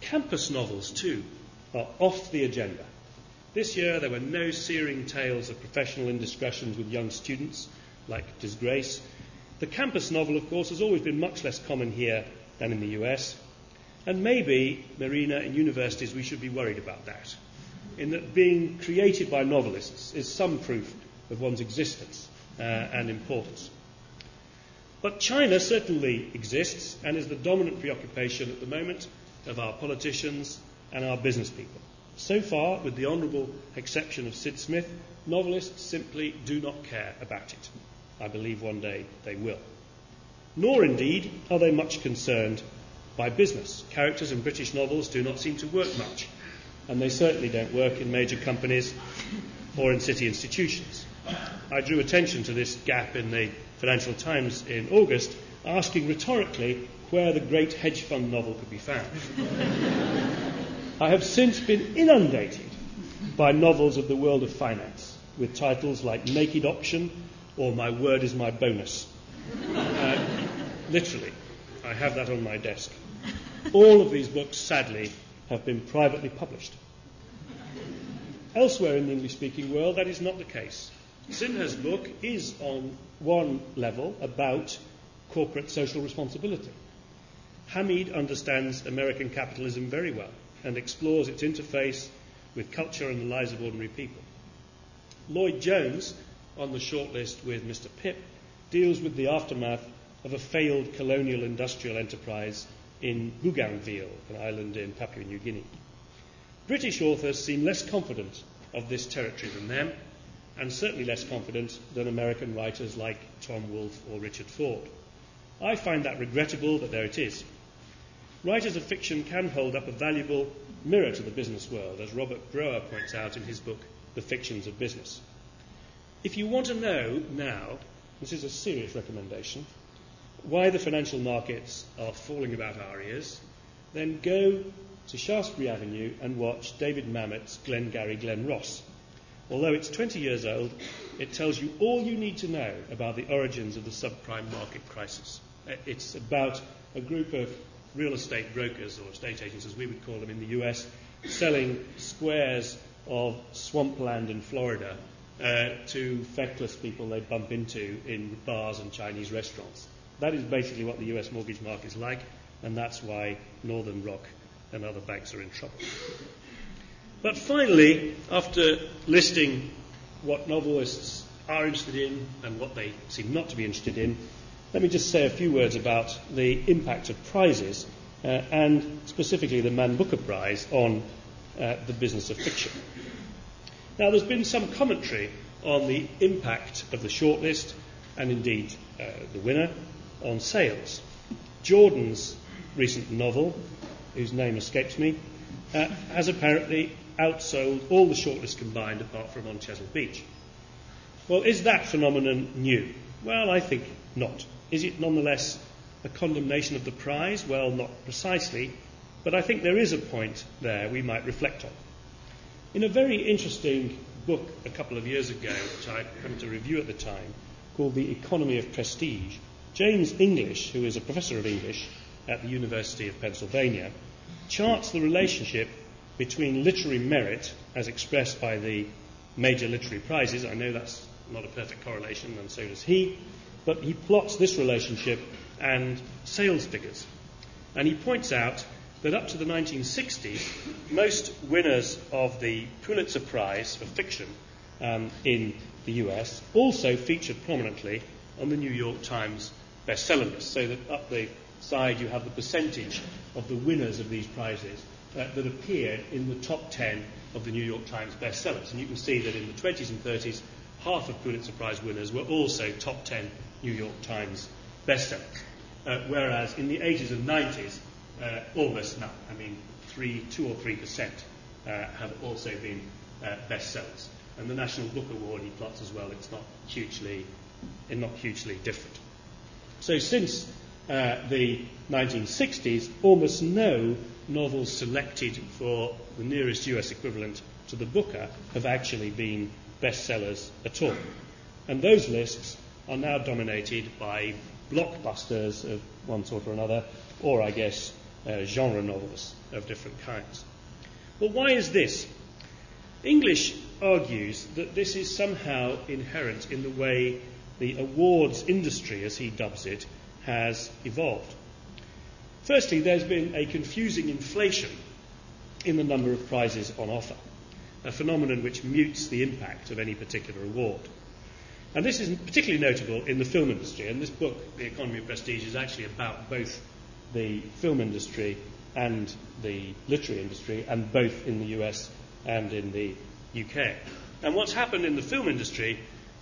Campus novels, too, are off the agenda. This year there were no searing tales of professional indiscretions with young students, like Disgrace. The campus novel, of course, has always been much less common here than in the US. And maybe, Marina, in universities we should be worried about that, in that being created by novelists is some proof of one's existence uh, and importance. But China certainly exists and is the dominant preoccupation at the moment of our politicians and our business people. So far, with the honourable exception of Sid Smith, novelists simply do not care about it. I believe one day they will. Nor, indeed, are they much concerned by business. Characters in British novels do not seem to work much, and they certainly don't work in major companies or in city institutions. I drew attention to this gap in the Financial Times in August, asking rhetorically where the great hedge fund novel could be found. I have since been inundated by novels of the world of finance with titles like Naked Option or My Word is My Bonus. Uh, literally, I have that on my desk. All of these books, sadly, have been privately published. Elsewhere in the English speaking world, that is not the case. Sinha's book is, on one level, about corporate social responsibility. Hamid understands American capitalism very well and explores its interface with culture and the lives of ordinary people. Lloyd Jones, on the shortlist with Mr. Pip, deals with the aftermath of a failed colonial industrial enterprise in Bougainville, an island in Papua New Guinea. British authors seem less confident of this territory than them, and certainly less confident than American writers like Tom Wolfe or Richard Ford. I find that regrettable, but there it is. Writers of fiction can hold up a valuable mirror to the business world, as Robert Brawer points out in his book, The Fictions of Business. If you want to know now, this is a serious recommendation, why the financial markets are falling about our ears, then go to Shaftesbury Avenue and watch David Mamet's Glengarry Glen Ross. Although it's 20 years old, it tells you all you need to know about the origins of the subprime market crisis. Uh, it's about a group of real estate brokers or estate agents, as we would call them in the US, selling squares of swampland in Florida uh, to feckless people they bump into in bars and Chinese restaurants. That is basically what the US mortgage market is like, and that's why Northern Rock and other banks are in trouble. But finally, after listing what novelists are interested in and what they seem not to be interested in, let me just say a few words about the impact of prizes uh, and specifically the Man Booker Prize on uh, the business of fiction. Now, there's been some commentary on the impact of the shortlist and indeed uh, the winner on sales. Jordan's recent novel, whose name escapes me, uh, has apparently outsold all the shortlists combined apart from on Chesil Beach. Well, is that phenomenon new? Well, I think not. Is it nonetheless a condemnation of the prize? Well, not precisely, but I think there is a point there we might reflect on. In a very interesting book a couple of years ago, which I happened to review at the time, called The Economy of Prestige, James English, who is a professor of English at the University of Pennsylvania, charts the relationship between literary merit, as expressed by the major literary prizes. I know that's not a perfect correlation, and so does he, but he plots this relationship and sales figures. And he points out that up to the 1960s, most winners of the Pulitzer Prize for fiction um, in the US also featured prominently on the New York Times bestseller list, so that up the side you have the percentage of the winners of these prizes uh, that appeared in the top 10 of the New York Times bestsellers. And you can see that in the 20s and 30s, half of Pulitzer Prize winners were also top 10 New York Times bestsellers. Uh, whereas in the 80s and 90s, uh, almost none. I mean, three, two or three percent uh, have also been uh, bestsellers. And the National Book Award he plots as well. It's not hugely, not hugely different. So since uh, the 1960s, almost no novels selected for the nearest US equivalent to the Booker have actually been bestsellers at all. And those lists are now dominated by blockbusters of one sort or another, or I guess uh, genre novels of different kinds. Well, why is this? English argues that this is somehow inherent in the way the awards industry, as he dubs it, has evolved. Firstly, there's been a confusing inflation in the number of prizes on offer, a phenomenon which mutes the impact of any particular award. And this is particularly notable in the film industry, and this book, The Economy of Prestige, is actually about both the film industry and the literary industry, and both in the US and in the UK. And what's happened in the film industry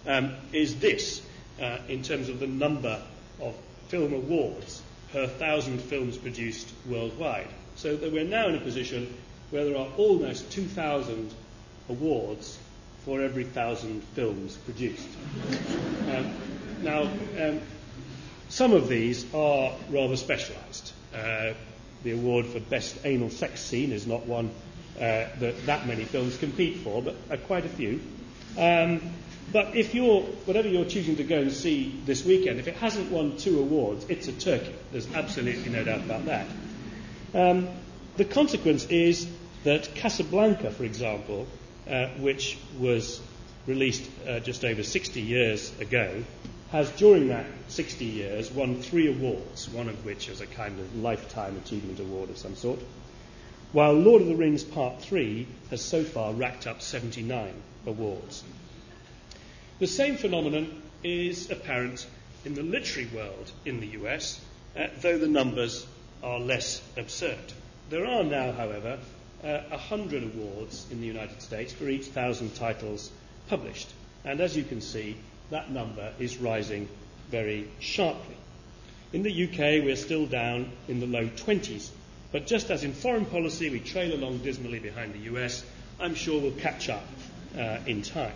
um, is this, uh, in terms of the number of film awards per thousand films produced worldwide. So that we're now in a position where there are almost 2,000 awards for every thousand films produced. Um, now, um, some of these are rather specialised. Uh, the award for best anal sex scene is not one uh, that that many films compete for, but uh, quite a few. Um, but if you're, whatever you're choosing to go and see this weekend, if it hasn't won two awards, it's a turkey. There's absolutely no doubt about that. Um, the consequence is that Casablanca, for example, uh, which was released uh, just over 60 years ago, has during that 60 years won three awards, one of which is a kind of lifetime achievement award of some sort, while Lord of the Rings Part 3 has so far racked up 79 awards. The same phenomenon is apparent in the literary world in the US, uh, though the numbers are less absurd. There are now, however, uh, 100 awards in the United States for each thousand titles published. And as you can see, that number is rising very sharply. In the UK, we're still down in the low 20s. But just as in foreign policy, we trail along dismally behind the US, I'm sure we'll catch up uh, in time.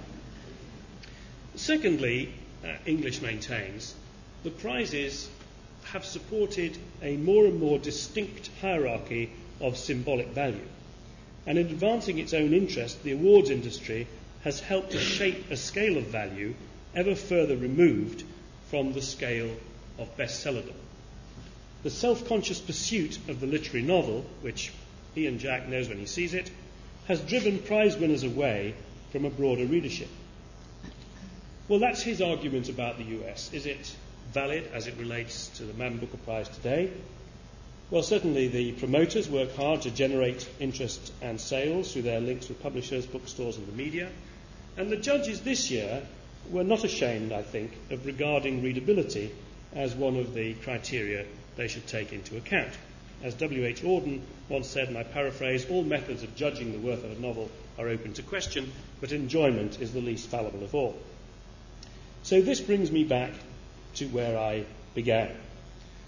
Secondly, uh, English maintains the prizes have supported a more and more distinct hierarchy of symbolic value. And in advancing its own interest, the awards industry has helped to shape a scale of value ever further removed from the scale of bestsellerdom. The self conscious pursuit of the literary novel, which Ian Jack knows when he sees it, has driven prize winners away from a broader readership. Well, that's his argument about the US. Is it valid as it relates to the Man Booker Prize today? Well, certainly the promoters work hard to generate interest and sales through their links with publishers, bookstores, and the media. And the judges this year were not ashamed, I think, of regarding readability as one of the criteria they should take into account. As W.H. Auden once said, and I paraphrase, all methods of judging the worth of a novel are open to question, but enjoyment is the least fallible of all. So this brings me back to where I began.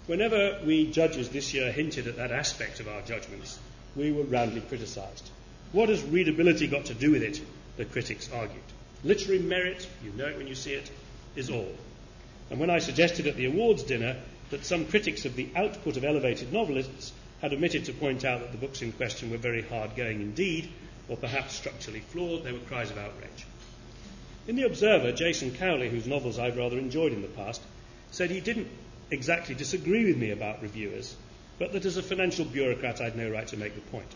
Whenever we judges this year hinted at that aspect of our judgments, we were roundly criticised. What has readability got to do with it? The critics argued. Literary merit, you know it when you see it, is all. And when I suggested at the awards dinner that some critics of the output of elevated novelists had omitted to point out that the books in question were very hard going indeed, or perhaps structurally flawed, there were cries of outrage. In The Observer, Jason Cowley, whose novels I've rather enjoyed in the past, said he didn't exactly disagree with me about reviewers, but that as a financial bureaucrat I'd no right to make the point.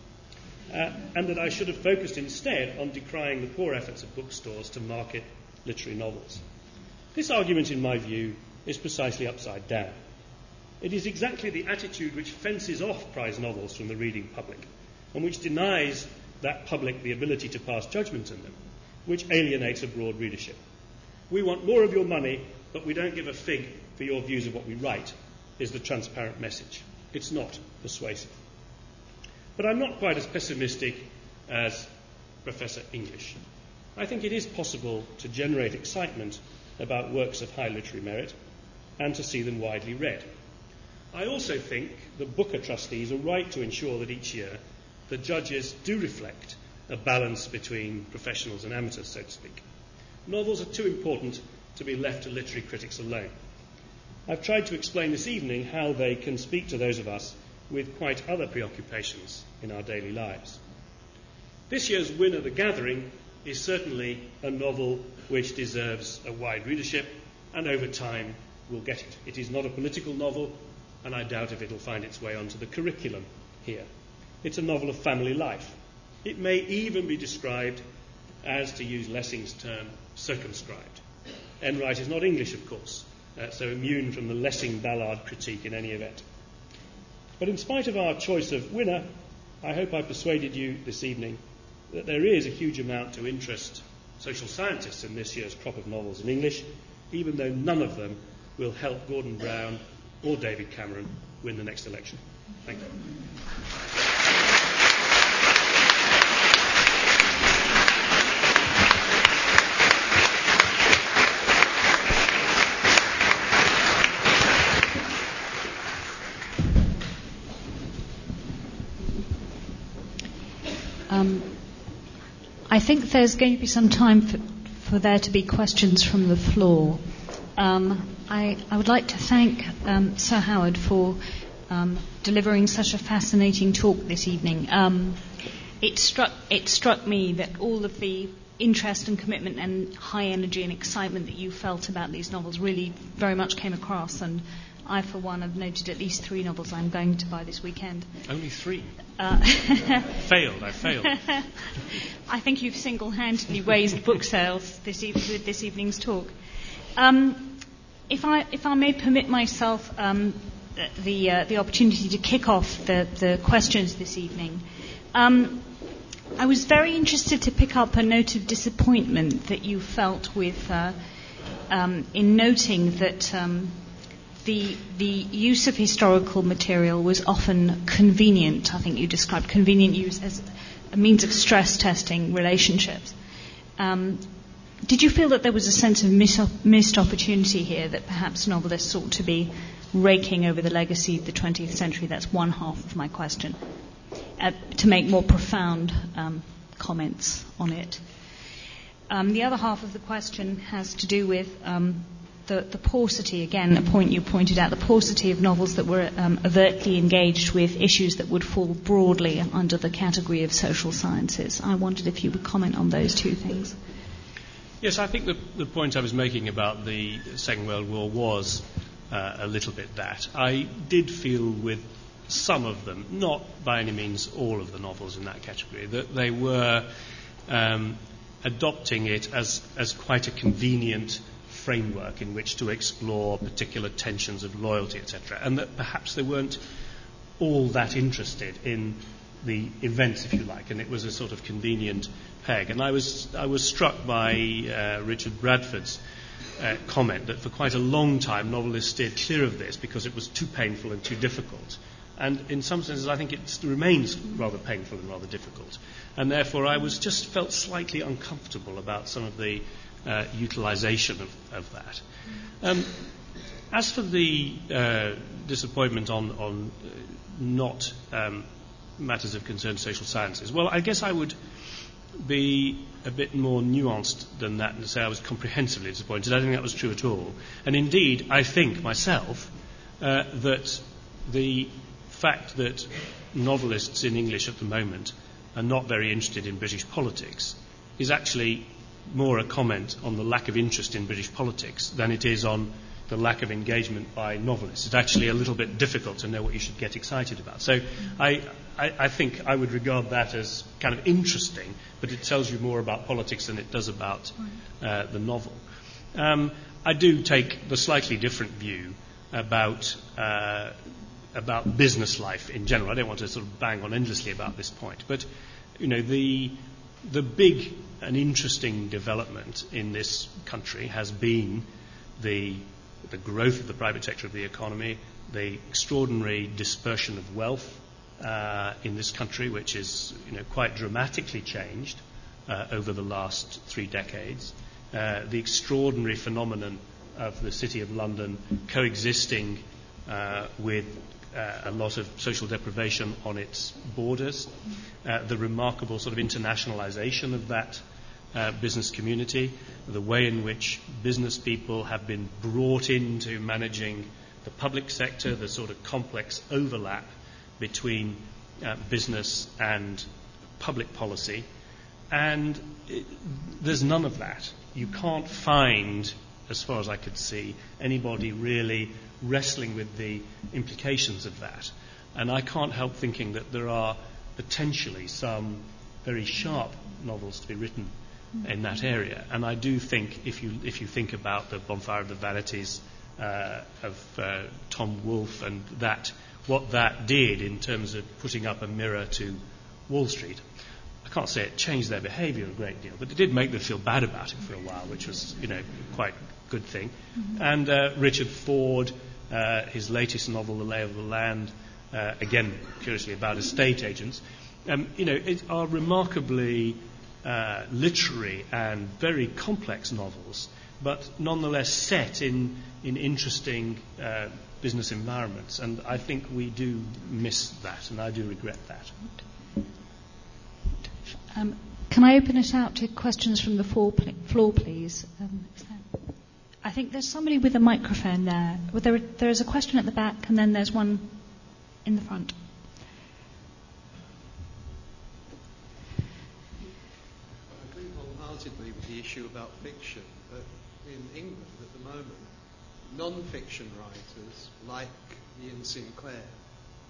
Uh, and that I should have focused instead on decrying the poor efforts of bookstores to market literary novels. This argument, in my view, is precisely upside down. It is exactly the attitude which fences off prize novels from the reading public, and which denies that public the ability to pass judgment on them which alienates a broad readership. We want more of your money, but we don't give a fig for your views of what we write, is the transparent message. It's not persuasive. But I'm not quite as pessimistic as Professor English. I think it is possible to generate excitement about works of high literary merit and to see them widely read. I also think the Booker trustees are right to ensure that each year the judges do reflect a balance between professionals and amateurs, so to speak. Novels are too important to be left to literary critics alone. I've tried to explain this evening how they can speak to those of us with quite other preoccupations in our daily lives. This year's winner, of The Gathering, is certainly a novel which deserves a wide readership and over time we'll get it. It is not a political novel, and I doubt if it'll find its way onto the curriculum here. It's a novel of family life. It may even be described as, to use Lessing's term, circumscribed. Enright is not English, of course, uh, so immune from the Lessing Ballard critique in any event. But in spite of our choice of winner, I hope I persuaded you this evening that there is a huge amount to interest social scientists in this year's crop of novels in English, even though none of them will help Gordon Brown or David Cameron win the next election. Thank you. Um, I think there's going to be some time for, for there to be questions from the floor. Um, I, I, would like to thank um, Sir Howard for um, delivering such a fascinating talk this evening. Um, it struck it struck me that all of the interest and commitment and high energy and excitement that you felt about these novels really very much came across and I, for one, have noted at least three novels I'm going to buy this weekend. Only three? Uh, failed, I failed. I think you've single handedly raised book sales this e- with this evening's talk. Um, if, I, if I may permit myself um, the, uh, the opportunity to kick off the, the questions this evening, um, I was very interested to pick up a note of disappointment that you felt with. Uh, um, in noting that um, the, the use of historical material was often convenient. I think you described convenient use as a means of stress testing relationships. Um, did you feel that there was a sense of miss- missed opportunity here that perhaps novelists ought to be raking over the legacy of the 20th century? That's one half of my question. Uh, to make more profound um, comments on it. Um, the other half of the question has to do with um, the, the paucity, again, a point you pointed out, the paucity of novels that were um, overtly engaged with issues that would fall broadly under the category of social sciences. I wondered if you would comment on those two things. Yes, I think the, the point I was making about the Second World War was uh, a little bit that. I did feel with some of them, not by any means all of the novels in that category, that they were um, adopting it as, as quite a convenient framework in which to explore particular tensions of loyalty, etc., and that perhaps they weren't all that interested in the events, if you like, and it was a sort of convenient peg. And I was, I was struck by uh, Richard Bradford's uh, comment that for quite a long time novelists steered clear of this because it was too painful and too difficult. And in some senses, I think it remains rather painful and rather difficult. And therefore, I was just felt slightly uncomfortable about some of the uh, utilization of, of that. Um, as for the uh, disappointment on, on uh, not um, matters of concern social sciences, well, I guess I would be a bit more nuanced than that and say I was comprehensively disappointed. I don't think that was true at all. And indeed, I think myself uh, that the fact that novelists in English at the moment are not very interested in British politics is actually more a comment on the lack of interest in British politics than it is on the lack of engagement by novelists. It's actually a little bit difficult to know what you should get excited about. So I, I, I, think I would regard that as kind of interesting, but it tells you more about politics than it does about uh, the novel. Um, I do take the slightly different view about uh, about business life in general. I don't want to sort of bang on endlessly about this point, but you know the the big and interesting development in this country has been the, the growth of the private sector of the economy, the extraordinary dispersion of wealth uh, in this country, which is you know, quite dramatically changed uh, over the last three decades, uh, the extraordinary phenomenon of the City of London coexisting uh, with uh, a lot of social deprivation on its borders, uh, the remarkable sort of internationalization of that uh, business community, the way in which business people have been brought into managing the public sector, the sort of complex overlap between uh, business and public policy, and it, there's none of that. You can't find, as far as I could see, anybody really wrestling with the implications of that. And I can't help thinking that there are potentially some very sharp novels to be written in that area. And I do think, if you, if you think about the Bonfire of the Vanities uh, of uh, Tom Wolfe and that, what that did in terms of putting up a mirror to Wall Street, I can't say it changed their behaviour a great deal, but it did make them feel bad about it for a while, which was, you know, quite a good thing. Mm-hmm. And uh, Richard Ford, uh, his latest novel, The Lay of the Land, uh, again, curiously about estate agents, um, you know, are remarkably uh, literary and very complex novels, but nonetheless set in, in interesting uh, business environments. And I think we do miss that, and I do regret that. Um, can I open it out to questions from the floor, floor please? Um, I think there's somebody with a microphone there. Well, there. There is a question at the back, and then there's one in the front. I agree wholeheartedly with the issue about fiction, but in England at the moment, non-fiction writers like Iain Sinclair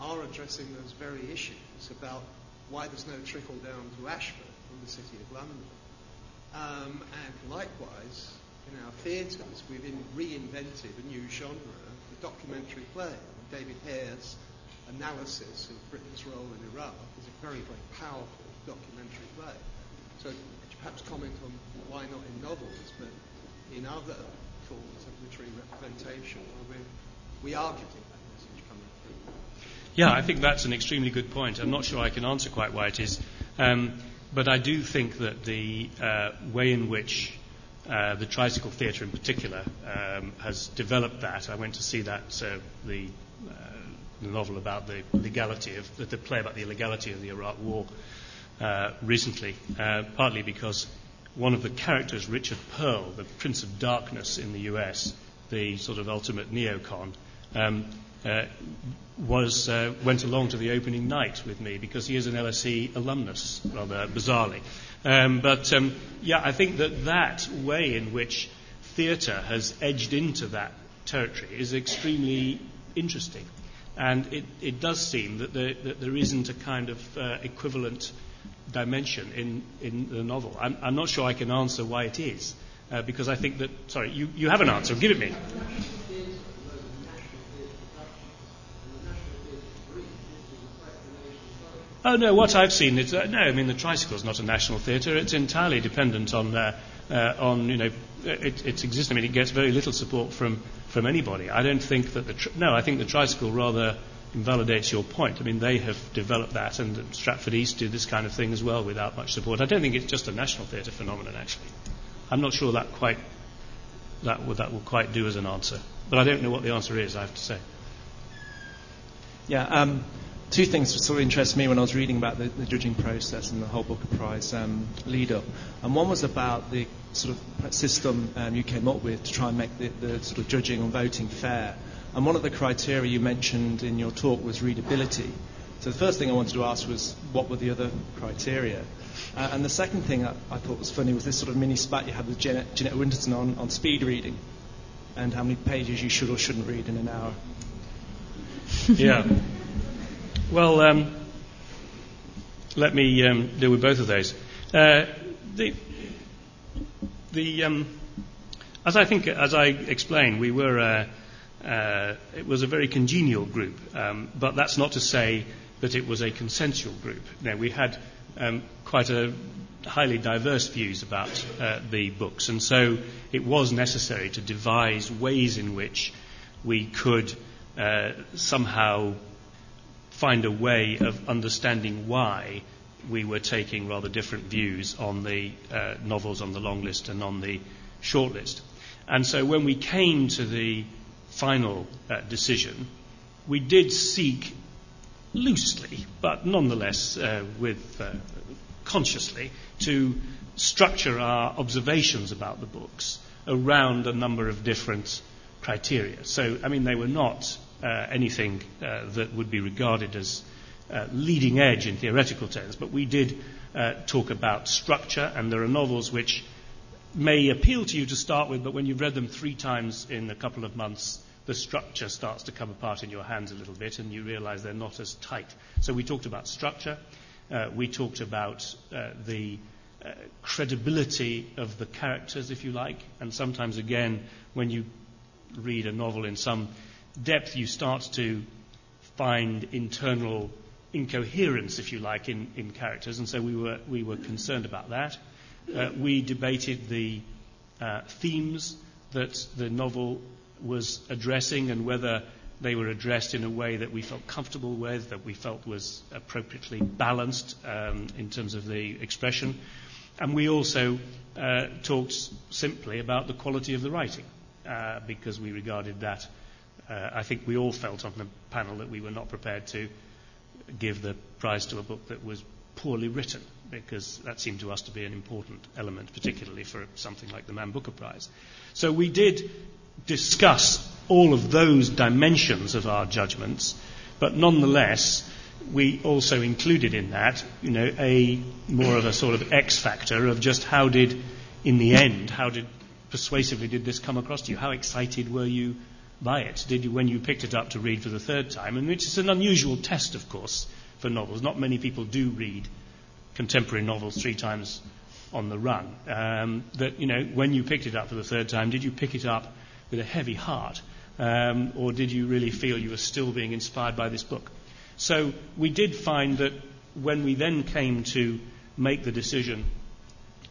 are addressing those very issues about why there's no trickle down to Ashford from the City of London. Um, and likewise, in our theatres, we've reinvented a new genre, the documentary play. David Hare's analysis of Britain's role in Iraq is a very, very powerful documentary play. So could you perhaps comment on why not in novels, but in other forms of literary representation where we are getting that message coming through? Yeah, I think that's an extremely good point. I'm not sure I can answer quite why it is. Um, but I do think that the uh, way in which uh, the Tricycle Theatre in particular um, has developed that. I went to see that, uh, the, uh, the, novel about the legality of, the, play about the illegality of the Iraq War uh, recently, uh, partly because one of the characters, Richard Perle, the Prince of Darkness in the US, the sort of ultimate neocon, um, was, went along to the opening night with me because he is an LSE alumnus, rather bizarrely. Um, but um, yeah, I think that that way in which theatre has edged into that territory is extremely interesting. And it, it does seem that there, that there isn't a kind of uh, equivalent dimension in, in the novel. I'm, I'm, not sure I can answer why it is, uh, because I think that, sorry, you, you have an answer, give it me. Oh no, what I've seen is uh, no. I mean, the tricycle is not a national theatre. It's entirely dependent on uh, uh, on you know it, its existence. I mean, it gets very little support from from anybody. I don't think that the tri- no. I think the tricycle rather invalidates your point. I mean, they have developed that, and Stratford East do this kind of thing as well without much support. I don't think it's just a national theatre phenomenon. Actually, I'm not sure that quite that that will quite do as an answer. But I don't know what the answer is. I have to say. Yeah. Um, two things that sort of interested me when I was reading about the, the judging process and the whole Booker Prize um, lead up. And one was about the sort of system um, you came up with to try and make the, the, sort of judging and voting fair. And one of the criteria you mentioned in your talk was readability. So the first thing I wanted to ask was what were the other criteria? Uh, and the second thing I, I, thought was funny was this sort of mini spat you had with Jeanette, Jeanette Winterson on, on speed reading and how many pages you should or shouldn't read in an hour. yeah. Well, um, let me um, deal with both of those. Uh, the, the, um, as I think, as I explained, we were, uh, uh, it was a very congenial group, um, but that's not to say that it was a consensual group. Now, we had um, quite a highly diverse views about uh, the books, and so it was necessary to devise ways in which we could uh, somehow find a way of understanding why we were taking rather different views on the uh, novels on the long list and on the short list. And so when we came to the final uh, decision, we did seek loosely, but nonetheless uh, with uh, consciously, to structure our observations about the books around a number of different criteria. So, I mean, they were not anything uh, that would be regarded as uh, leading edge in theoretical terms, but we did uh, talk about structure, and there are novels which may appeal to you to start with, but when you've read them three times in a couple of months, the structure starts to come apart in your hands a little bit, and you realize they're not as tight. So we talked about structure. Uh, we talked about uh, the uh, credibility of the characters, if you like, and sometimes, again, when you read a novel in some depth, you start to find internal incoherence, if you like, in, in characters, and so we were, we were concerned about that. Uh, we debated the uh, themes that the novel was addressing and whether they were addressed in a way that we felt comfortable with, that we felt was appropriately balanced um, in terms of the expression. And we also uh, talked simply about the quality of the writing, uh, because we regarded that. Uh, I think we all felt on the panel that we were not prepared to give the prize to a book that was poorly written, because that seemed to us to be an important element, particularly for something like the Man Booker Prize. So we did discuss all of those dimensions of our judgments, but nonetheless, we also included in that, you know, a more of a sort of X factor of just how did, in the end, how did persuasively did this come across to you? How excited were you by it? Did you, when you picked it up to read for the third time? And which is an unusual test, of course, for novels. Not many people do read contemporary novels three times on the run. Um, that you know, when you picked it up for the third time, did you pick it up with a heavy heart, um, or did you really feel you were still being inspired by this book? So we did find that when we then came to make the decision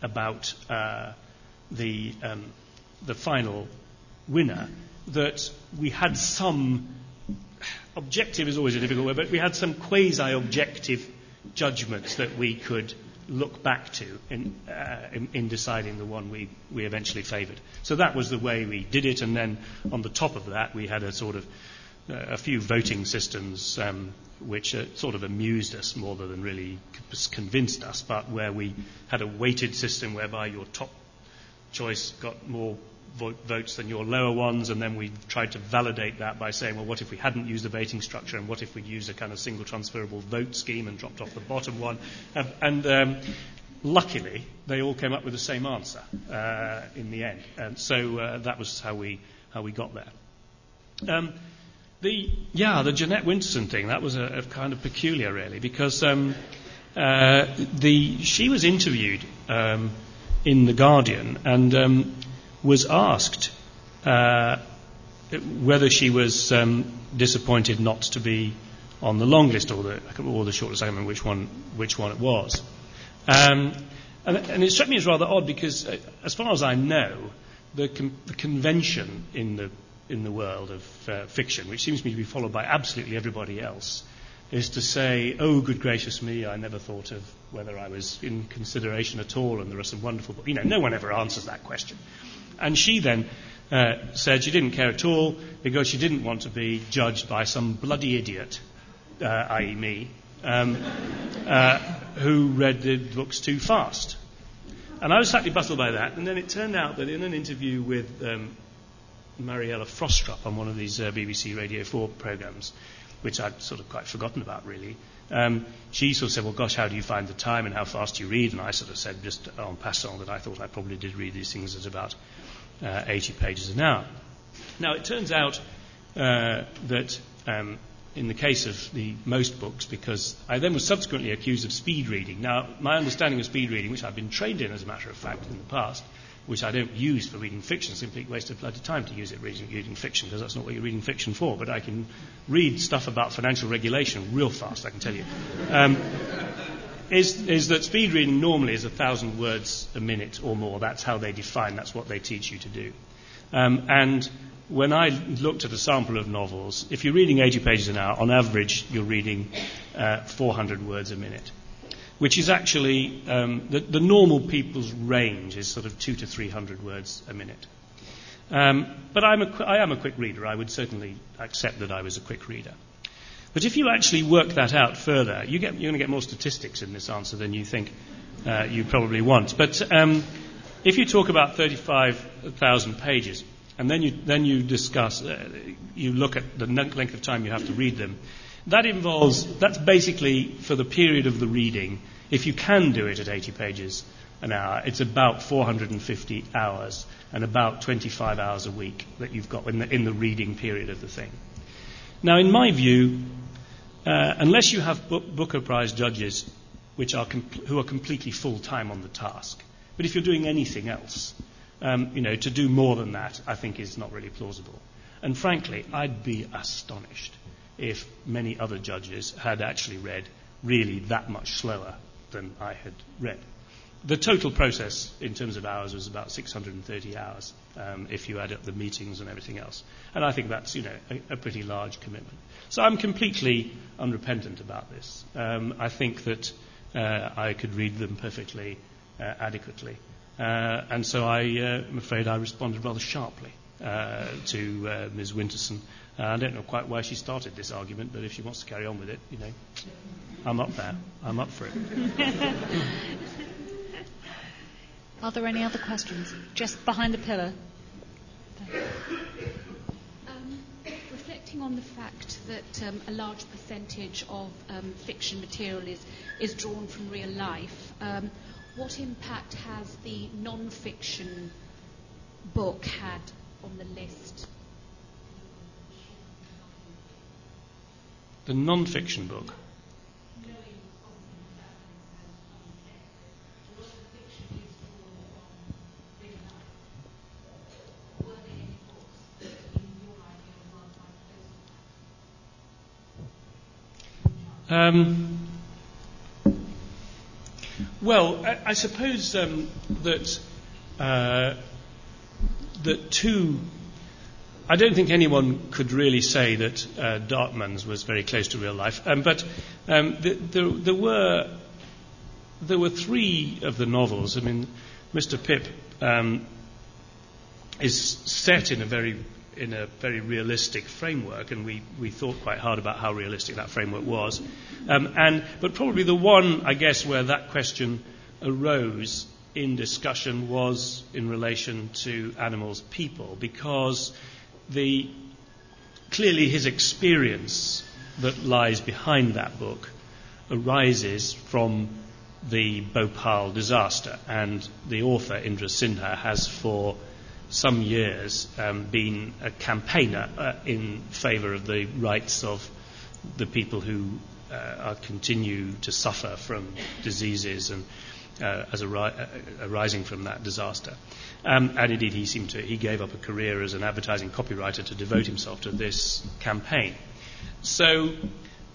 about uh, the um, the final winner, that we had some objective is always a difficult word, but we had some quasi-objective judgments that we could look back to in, uh, in, in, deciding the one we, we eventually favoured. So that was the way we did it, and then on the top of that, we had a sort of uh, a few voting systems um, which uh, sort of amused us more than really convinced us, but where we had a weighted system whereby your top choice got more votes than your lower ones, and then we tried to validate that by saying, well, what if we hadn't used a voting structure, and what if we'd used a kind of single transferable vote scheme and dropped off the bottom one? And, and um, luckily, they all came up with the same answer uh, in the end, and so uh, that was how we how we got there. Um, the yeah, the Jeanette Winterson thing that was a, a kind of peculiar, really, because um, uh, the she was interviewed um, in the Guardian, and um, was asked uh, whether she was um, disappointed not to be on the long list or the, or the short list. I don't remember which one, which one it was. Um, and, and, it struck me as rather odd because, uh, as far as I know, the, the, convention in the, in the world of uh, fiction, which seems to me to be followed by absolutely everybody else, is to say, oh, good gracious me, I never thought of whether I was in consideration at all, and there are some wonderful books. You know, no one ever answers that question. And she then uh, said she didn't care at all because she didn't want to be judged by some bloody idiot, uh, i.e., me, um, uh, who read the books too fast. And I was slightly puzzled by that. And then it turned out that in an interview with um, Mariella Frostrup on one of these uh, BBC Radio 4 programs, which I'd sort of quite forgotten about, really, um, she sort of said, Well, gosh, how do you find the time and how fast do you read? And I sort of said, just en passant, that I thought I probably did read these things at about uh, 80 pages an hour. Now, it turns out uh, that um, in the case of the most books, because I then was subsequently accused of speed reading. Now, my understanding of speed reading, which I've been trained in, as a matter of fact, in the past, which I don't use for reading fiction, simply waste of bloody time to use it reading, reading fiction, because that's not what you're reading fiction for. But I can read stuff about financial regulation real fast, I can tell you. Um, is, is that speed reading normally is a thousand words a minute or more. That's how they define, that's what they teach you to do. Um, and when I looked at a sample of novels, if you're reading 80 pages an hour, on average, you're reading uh, 400 words a minute, which is actually um, the, the, normal people's range is sort of two to 300 words a minute. Um, but I'm a, I am a quick reader. I would certainly accept that I was a quick reader. But if you actually work that out further, you get, you're going to get more statistics in this answer than you think uh, you probably want. But um, if you talk about 35,000 pages, and then you, then you discuss, uh, you look at the length of time you have to read them, that involves, that's basically for the period of the reading, If you can do it at 80 pages an hour, it's about 450 hours and about 25 hours a week that you've got in the, in the reading period of the thing. Now, in my view, uh, unless you have Booker Prize judges which are who are completely full time on the task, but if you're doing anything else, um, you know, to do more than that, I think is not really plausible. And frankly, I'd be astonished if many other judges had actually read really that much slower than I had read. The total process in terms of hours was about 630 hours um, if you add up the meetings and everything else. And I think that's, you know, a, a pretty large commitment. So I'm completely unrepentant about this. Um, I think that uh, I could read them perfectly uh, adequately. Uh, and so I, uh, I'm afraid I responded rather sharply uh, to uh, Ms. Winterson. I don't know quite why she started this argument, but if she wants to carry on with it, you know, I'm up there. I'm up for it. Are there any other questions? Just behind the pillar. Um, on the fact that um, a large percentage of um, fiction material is, is drawn from real life, um, what impact has the non fiction book had on the list? The non fiction book? Um, well, I, I suppose um, that uh, that two. I don't think anyone could really say that uh, Darkmans was very close to real life, um, but um, the, the, there were there were three of the novels. I mean, Mr. Pip um, is set in a very in a very realistic framework, and we, we thought quite hard about how realistic that framework was. Um, and, but probably the one, I guess, where that question arose in discussion was in relation to Animal's People, because the, clearly his experience that lies behind that book arises from the Bhopal disaster, and the author, Indra Sinha, has for some years um, been a campaigner uh, in favour of the rights of the people who uh, continue to suffer from diseases and uh, as ri- uh, arising from that disaster. Um, and indeed, he seemed to he gave up a career as an advertising copywriter to devote himself to this campaign. So,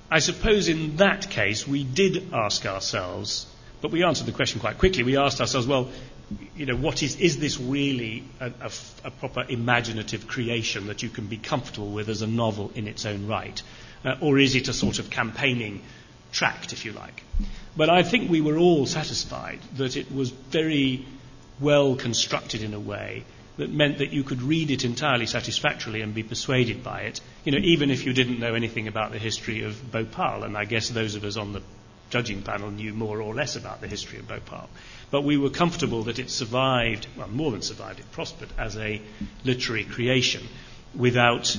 I suppose in that case, we did ask ourselves, but we answered the question quite quickly. We asked ourselves, well, you know, what is, is this really a, proper imaginative creation that you can be comfortable with as a novel in its own right? Uh, or is it a sort of campaigning tract, if you like? But I think we were all satisfied that it was very well constructed in a way that meant that you could read it entirely satisfactorily and be persuaded by it, you know, even if you didn't know anything about the history of Bhopal. And I guess those of us on the judging panel knew more or less about the history of Bhopal. But we were comfortable that it survived, well, more than survived, it prospered as a literary creation without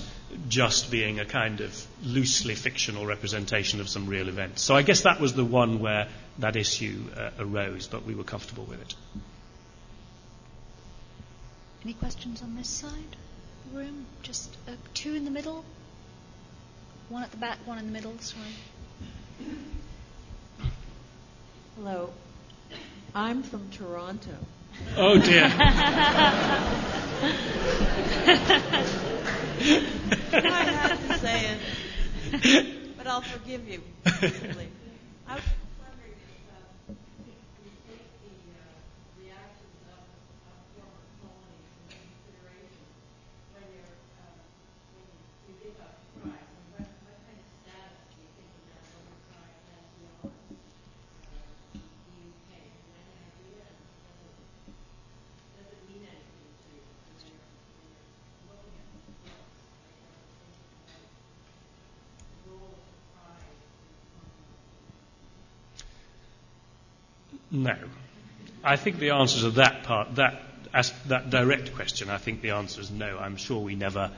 just being a kind of loosely fictional representation of some real event. So I guess that was the one where that issue uh, arose, but we were comfortable with it. Any questions on this side of the room? Just uh, two in the middle? One at the back, one in the middle, sorry. Hello. I'm from Toronto. Oh dear. I have to say it, but I'll forgive you. I No. I think the answer to that part, that, that direct question, I think the answer is no. I'm sure we never.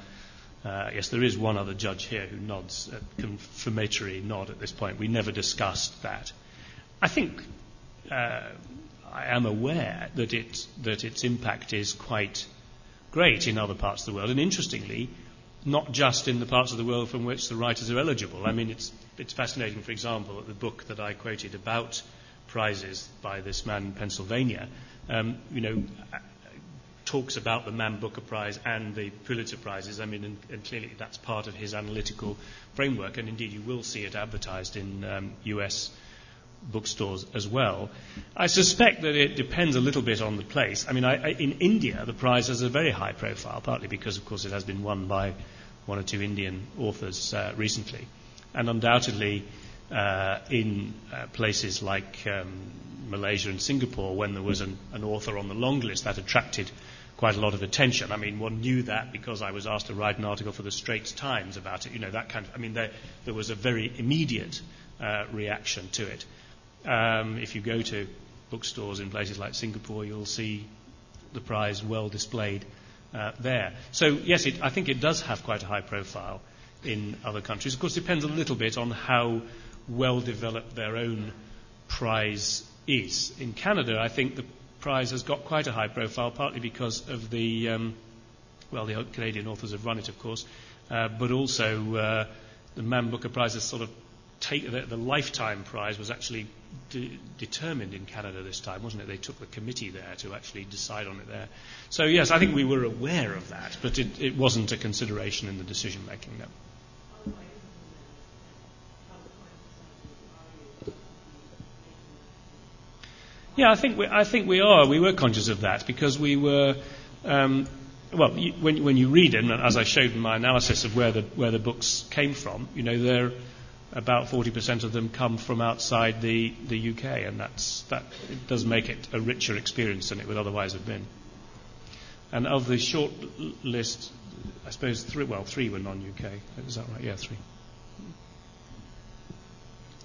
Uh, yes, there is one other judge here who nods, a confirmatory nod at this point. We never discussed that. I think uh, I am aware that, it, that its impact is quite great in other parts of the world. And interestingly, not just in the parts of the world from which the writers are eligible. I mean, it's, it's fascinating, for example, that the book that I quoted about prizes by this man in Pennsylvania, um, you know, talks about the Man Booker Prize and the Pulitzer Prizes. I mean, and, and, clearly that's part of his analytical framework, and indeed you will see it advertised in um, US bookstores as well. I suspect that it depends a little bit on the place. I mean, I, I, in India, the prize has a very high profile, partly because, of course, it has been won by one or two Indian authors uh, recently. And undoubtedly, uh, in uh, places like um, Malaysia and Singapore, when there was an, an author on the long list, that attracted quite a lot of attention. I mean, one knew that because I was asked to write an article for the Straits Times about it. You know, that kind of. I mean, there, there was a very immediate uh, reaction to it. Um, if you go to bookstores in places like Singapore, you'll see the prize well displayed uh, there. So yes, it, I think it does have quite a high profile in other countries. Of course, it depends a little bit on how well developed their own prize is. In Canada, I think the prize has got quite a high profile, partly because of the, um, well, the Canadian authors have run it, of course, uh, but also uh, the Man Booker Prize has sort of taken, the, the lifetime prize was actually de- determined in Canada this time, wasn't it? They took the committee there to actually decide on it there. So, yes, I think we were aware of that, but it, it wasn't a consideration in the decision making, no. Yeah, I think we, I think we are. We were conscious of that because we were. Um, well, you, when, when you read them, as I showed in my analysis of where the where the books came from, you know, they're about 40% of them come from outside the, the UK, and that's, that does make it a richer experience than it would otherwise have been. And of the short list, I suppose three, well, three were non-UK. Is that right? Yeah, three.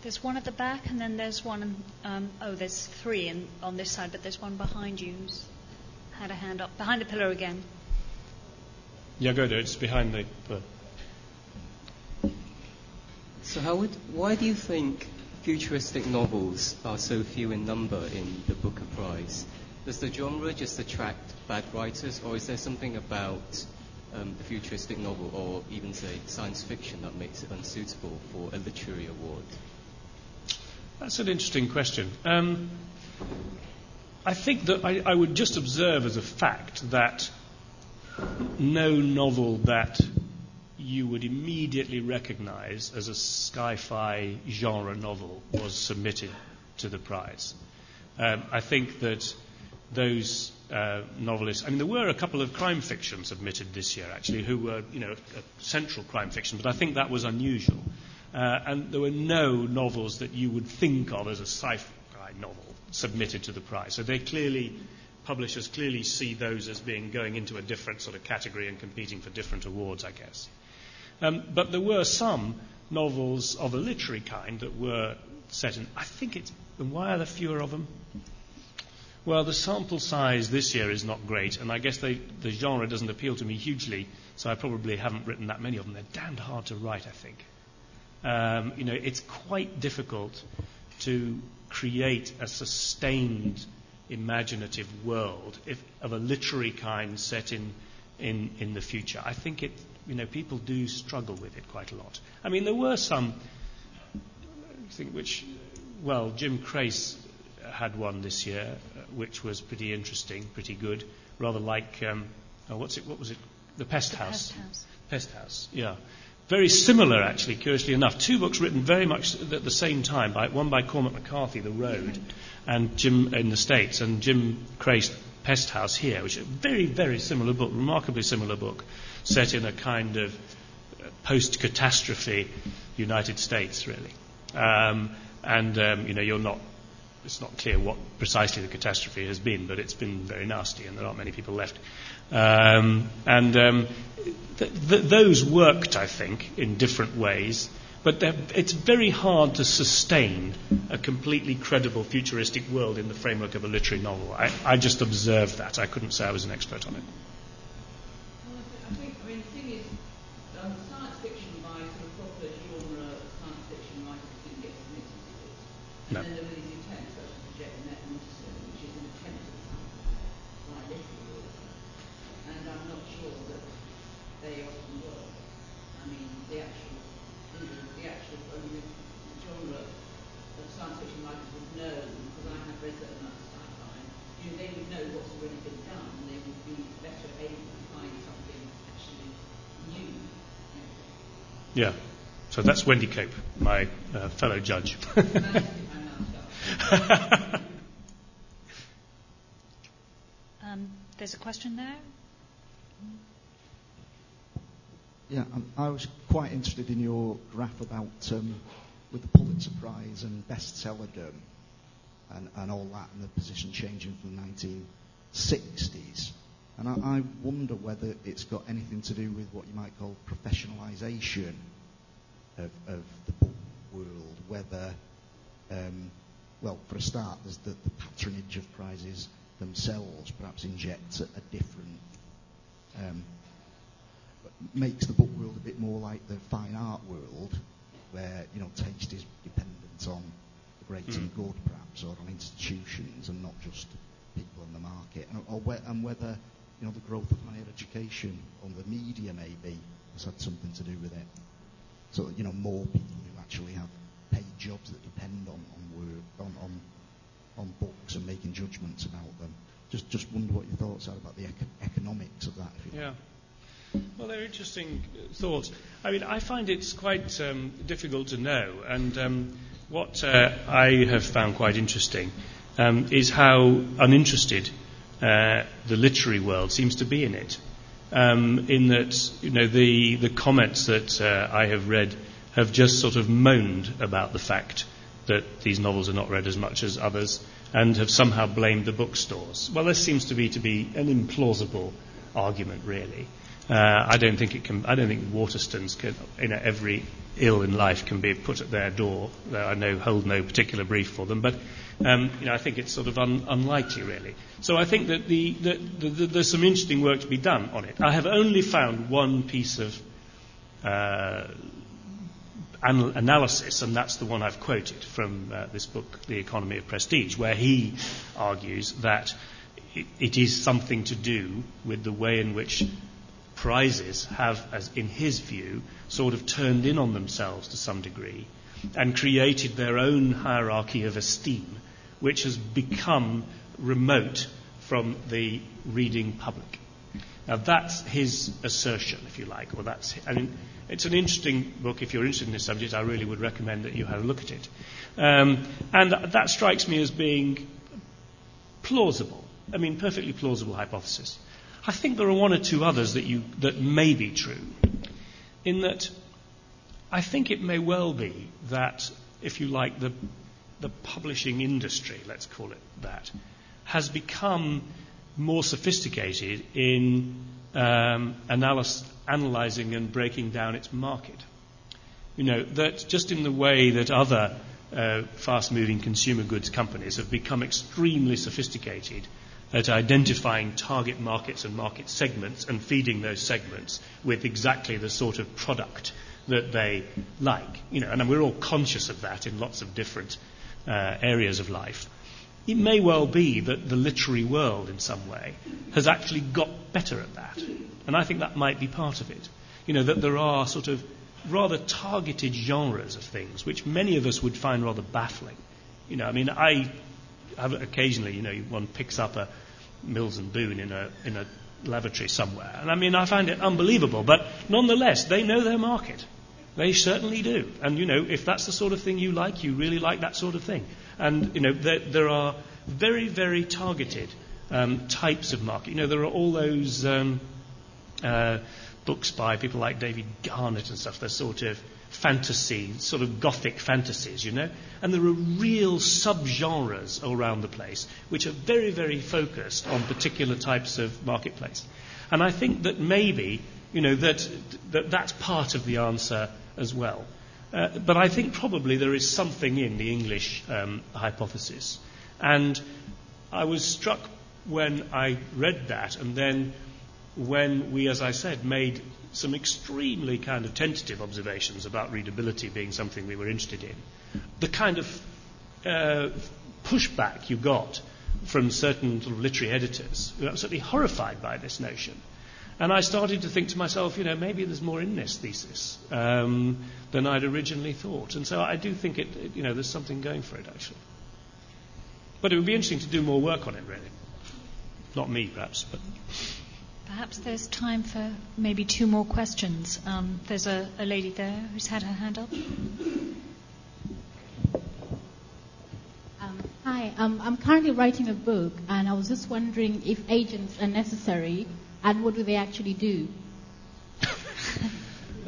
There's one at the back, and then there's one. Um, oh, there's three in, on this side, but there's one behind you who's had a hand up behind the pillar again. Yeah, go there. It's behind the. pillar. So, Howard, why do you think futuristic novels are so few in number in the Booker Prize? Does the genre just attract bad writers, or is there something about um, the futuristic novel, or even say science fiction, that makes it unsuitable for a literary award? That's an interesting question. Um, I think that I, I, would just observe as a fact that no novel that you would immediately recognize as a sci fi genre novel was submitted to the prize. Um, I think that those uh, novelists, I mean, there were a couple of crime fiction submitted this year, actually, who were, you know, central crime fiction, but I think that was unusual. Uh, and there were no novels that you would think of as a sci-fi novel submitted to the prize. So they clearly, publishers clearly see those as being going into a different sort of category and competing for different awards, I guess. Um, but there were some novels of a literary kind that were set in. I think it's. And why are there fewer of them? Well, the sample size this year is not great, and I guess they, the genre doesn't appeal to me hugely, so I probably haven't written that many of them. They're damned hard to write, I think. Um, you know, it's quite difficult to create a sustained imaginative world if, of a literary kind set in, in, in the future. I think it, you know, people do struggle with it quite a lot. I mean, there were some, I think, which, well, Jim Crace had one this year, uh, which was pretty interesting, pretty good, rather like, um, oh, what's it, what was it? The Pest the House. Pest House. Pest House, yeah. Very similar, actually, curiously enough. Two books written very much at the same time, by, one by Cormac McCarthy, The Road, and Jim in the States, and Jim Crace, Pest House here, which is a very, very similar book, remarkably similar book, set in a kind of post catastrophe United States, really. Um, and, um, you know, you're not, it's not clear what precisely the catastrophe has been, but it's been very nasty, and there aren't many people left. Um, and um, th- th- those worked, I think, in different ways. But it's very hard to sustain a completely credible futuristic world in the framework of a literary novel. I, I just observed that. I couldn't say I was an expert on it. I think, I mean, the thing is, um, science fiction by sort of proper genre science fiction writers didn't get submitted to this. And no. then there were these attempts, such as the Jet what's already been done, they would be better able to find something actually new. Yeah. So that's Wendy Cope, my uh, fellow judge. um, there's a question there. Yeah, um, I was quite interested in your graph about um, with the Pulitzer Prize and bestsellerdom and, and all that, and the position changing from the 1960s. And I, I wonder whether it's got anything to do with what you might call professionalisation of, of the book world, whether, um, well, for a start, there's the, the patronage of prizes themselves perhaps injects a, a different, um, makes the book world a bit more like the fine art world, where, you know, taste is dependent on the great mm. and good, perhaps, or on institutions and not just people in the market, and, or, and whether, you know, the growth of higher education or the media maybe has had something to do with it. So, you know, more people who actually have paid jobs that depend on, on work, on, on, on books and making judgments about them. Just, just wonder what your thoughts are about the eco- economics of that. yeah. Well, they're interesting thoughts. I mean, I find it's quite um, difficult to know, and um, what uh, I have found quite interesting um, is how uninterested uh, the literary world seems to be in it um, in that you know the the comments that uh, I have read have just sort of moaned about the fact that these novels are not read as much as others and have somehow blamed the bookstores. Well, this seems to be to be an implausible argument, really. Uh, I don't think it can. I don't think Waterstones can. You know, every ill in life can be put at their door. I know hold no particular brief for them, but um, you know, I think it's sort of un- unlikely, really. So I think that the, the, the, there's some interesting work to be done on it. I have only found one piece of uh, anal- analysis, and that's the one I've quoted from uh, this book, The Economy of Prestige, where he argues that it, it is something to do with the way in which prizes have, as in his view, sort of turned in on themselves to some degree and created their own hierarchy of esteem which has become remote from the reading public. Now, that's his assertion, if you like, or that's, I mean, it's an interesting book. If you're interested in this subject, I really would recommend that you have a look at it. Um, and that strikes me as being plausible. I mean, perfectly plausible hypothesis. I think there are one or two others that, you, that may be true, in that I think it may well be that, if you like, the the publishing industry, let's call it that, has become more sophisticated in um, analysis, analyzing and breaking down its market. You know, that just in the way that other uh, fast moving consumer goods companies have become extremely sophisticated at identifying target markets and market segments and feeding those segments with exactly the sort of product that they like. You know, and we're all conscious of that in lots of different uh, areas of life, it may well be that the literary world, in some way, has actually got better at that. And I think that might be part of it. You know, that there are sort of rather targeted genres of things which many of us would find rather baffling. You know, I mean, I have occasionally, you know, one picks up a Mills and Boon in a, in a lavatory somewhere. And I mean, I find it unbelievable. But nonetheless, they know their market. They certainly do. And, you know, if that's the sort of thing you like, you really like that sort of thing. And, you know, there, there are very, very targeted um, types of market. You know, there are all those um, uh, books by people like David Garnett and stuff, they're sort of fantasy, sort of gothic fantasies, you know. And there are real subgenres around the place which are very, very focused on particular types of marketplace. And I think that maybe, you know, that, that that's part of the answer as well. Uh, but I think probably there is something in the English um, hypothesis. And I was struck when I read that, and then when we, as I said, made some extremely kind of tentative observations about readability being something we were interested in, the kind of uh, pushback you got from certain sort of literary editors who were absolutely horrified by this notion and I started to think to myself, you know, maybe there's more in this thesis um, than I'd originally thought. And so I do think it, it, you know, there's something going for it, actually. But it would be interesting to do more work on it, really. Not me, perhaps, but. Perhaps there's time for maybe two more questions. Um, there's a, a lady there who's had her hand up. Um, hi, um, I'm currently writing a book, and I was just wondering if agents are necessary, and what do they actually do?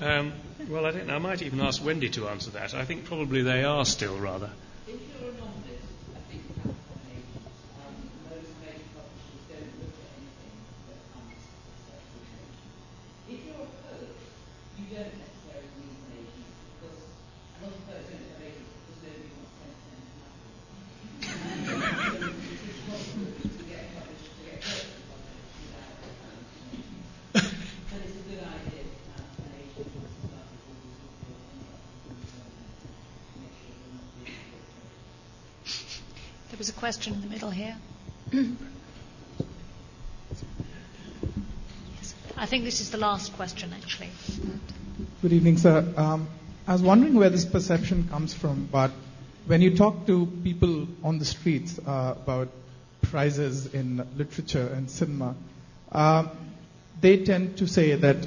Um, well, I don't know. I might even ask Wendy to answer that. I think probably they are still rather. If you're a novelist, I think you have to have an agent. Um, most major publishers don't look at anything that comes to sexual change. If you're a poet, you don't necessarily need an agent because a lot of poets don't have agents because nobody wants 10% of nothing. it's possible to get published, to get poetry published without um, But it's a good idea to have an agent who wants to start before you sort of make sure you're not being There was a question in the middle here. I think this is the last question, actually. Good evening, sir. Um, I was wondering where this perception comes from, but when you talk to people on the streets uh, about prizes in literature and cinema, uh, they tend to say that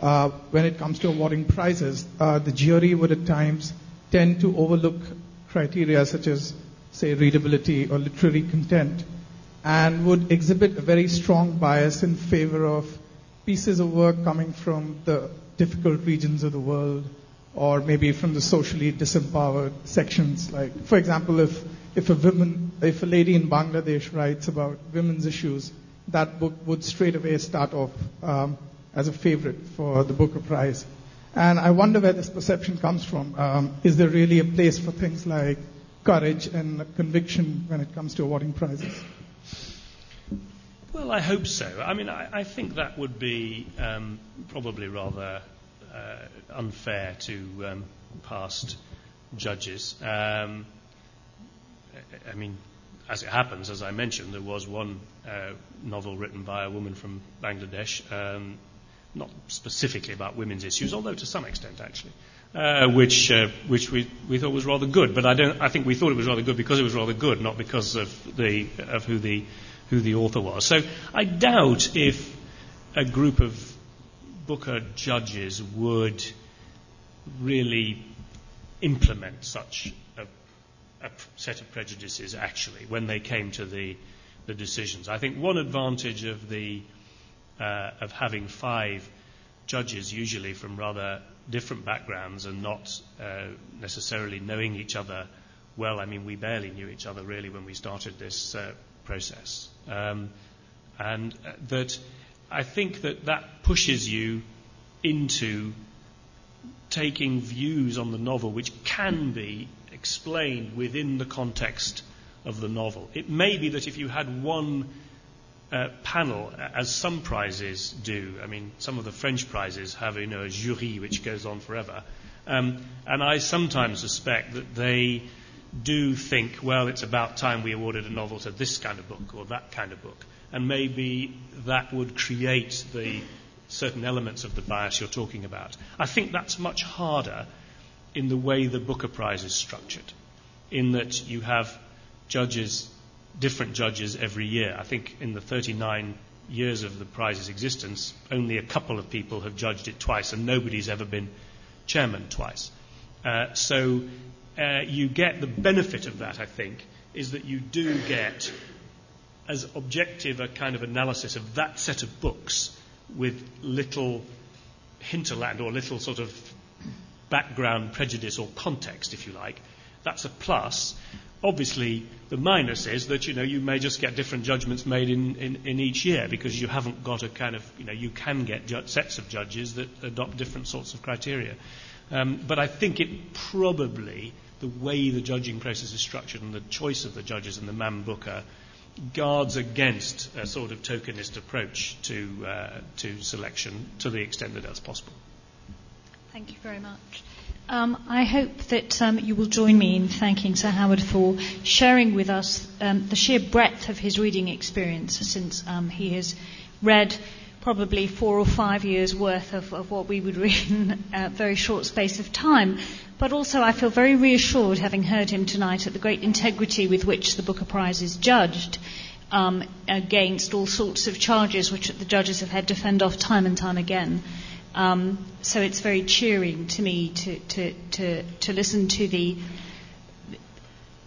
uh, when it comes to awarding prizes, uh, the jury would at times tend to overlook criteria such as, say, readability or literary content, and would exhibit a very strong bias in favor of pieces of work coming from the difficult regions of the world or maybe from the socially disempowered sections. Like, for example, if, if a woman, if a lady in Bangladesh writes about women's issues, that book would straight away start off um, as a favorite for the Booker Prize. And I wonder where this perception comes from. Um, is there really a place for things like courage and conviction when it comes to awarding prizes? Well, I hope so. I mean, I, I think that would be um, probably rather uh, unfair to um, past judges. Um, I- mean, as it happens, as I mentioned, there was one uh, novel written by a woman from Bangladesh, um, not specifically about women's issues, although to some extent actually, uh, which uh, which we, we thought was rather good. But I don't. I think we thought it was rather good because it was rather good, not because of the of who the who the author was. So I doubt if a group of Booker judges would really implement such a, a set of prejudices actually when they came to the, the decisions. I think one advantage of the uh, of having five judges, usually from rather different backgrounds and not uh, necessarily knowing each other well. I mean, we barely knew each other really when we started this uh, process, um, and uh, that I think that that pushes you into taking views on the novel which can be explained within the context of the novel. It may be that if you had one uh, panel, as some prizes do, I mean, some of the French prizes have you know, a jury which goes on forever, um, and I sometimes suspect that they do think, well, it's about time we awarded a novel to this kind of book or that kind of book, and maybe that would create the certain elements of the bias you're talking about. I think that's much harder in the way the Booker Prize is structured, in that you have judges, different judges every year. I think in the 39 years of the prize's existence, only a couple of people have judged it twice, and nobody's ever been chairman twice. Uh, so uh, you get the benefit of that, I think, is that you do get as objective a kind of analysis of that set of books with little hinterland or little sort of background prejudice or context, if you like. That's a plus. Obviously, the minus is that you know you may just get different judgments made in, in, in each year because you haven't got a kind of you know you can get ju- sets of judges that adopt different sorts of criteria. Um, but I think it probably the way the judging process is structured and the choice of the judges and the Man Booker guards against a sort of tokenist approach to, uh, to selection to the extent that that's possible. Thank you very much. Um, I hope that um, you will join me in thanking Sir Howard for sharing with us um, the sheer breadth of his reading experience since um, he has read probably four or five years worth of, of what we would read in a very short space of time. But also, I feel very reassured having heard him tonight at the great integrity with which the Booker Prize is judged. um, against all sorts of charges which the judges have had to fend off time and time again. Um, so it's very cheering to me to, to, to, to listen to the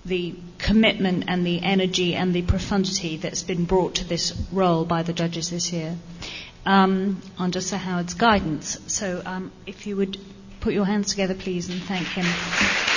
the commitment and the energy and the profundity that's been brought to this role by the judges this year um, under Sir Howard's guidance. So um, if you would put your hands together, please, and thank him.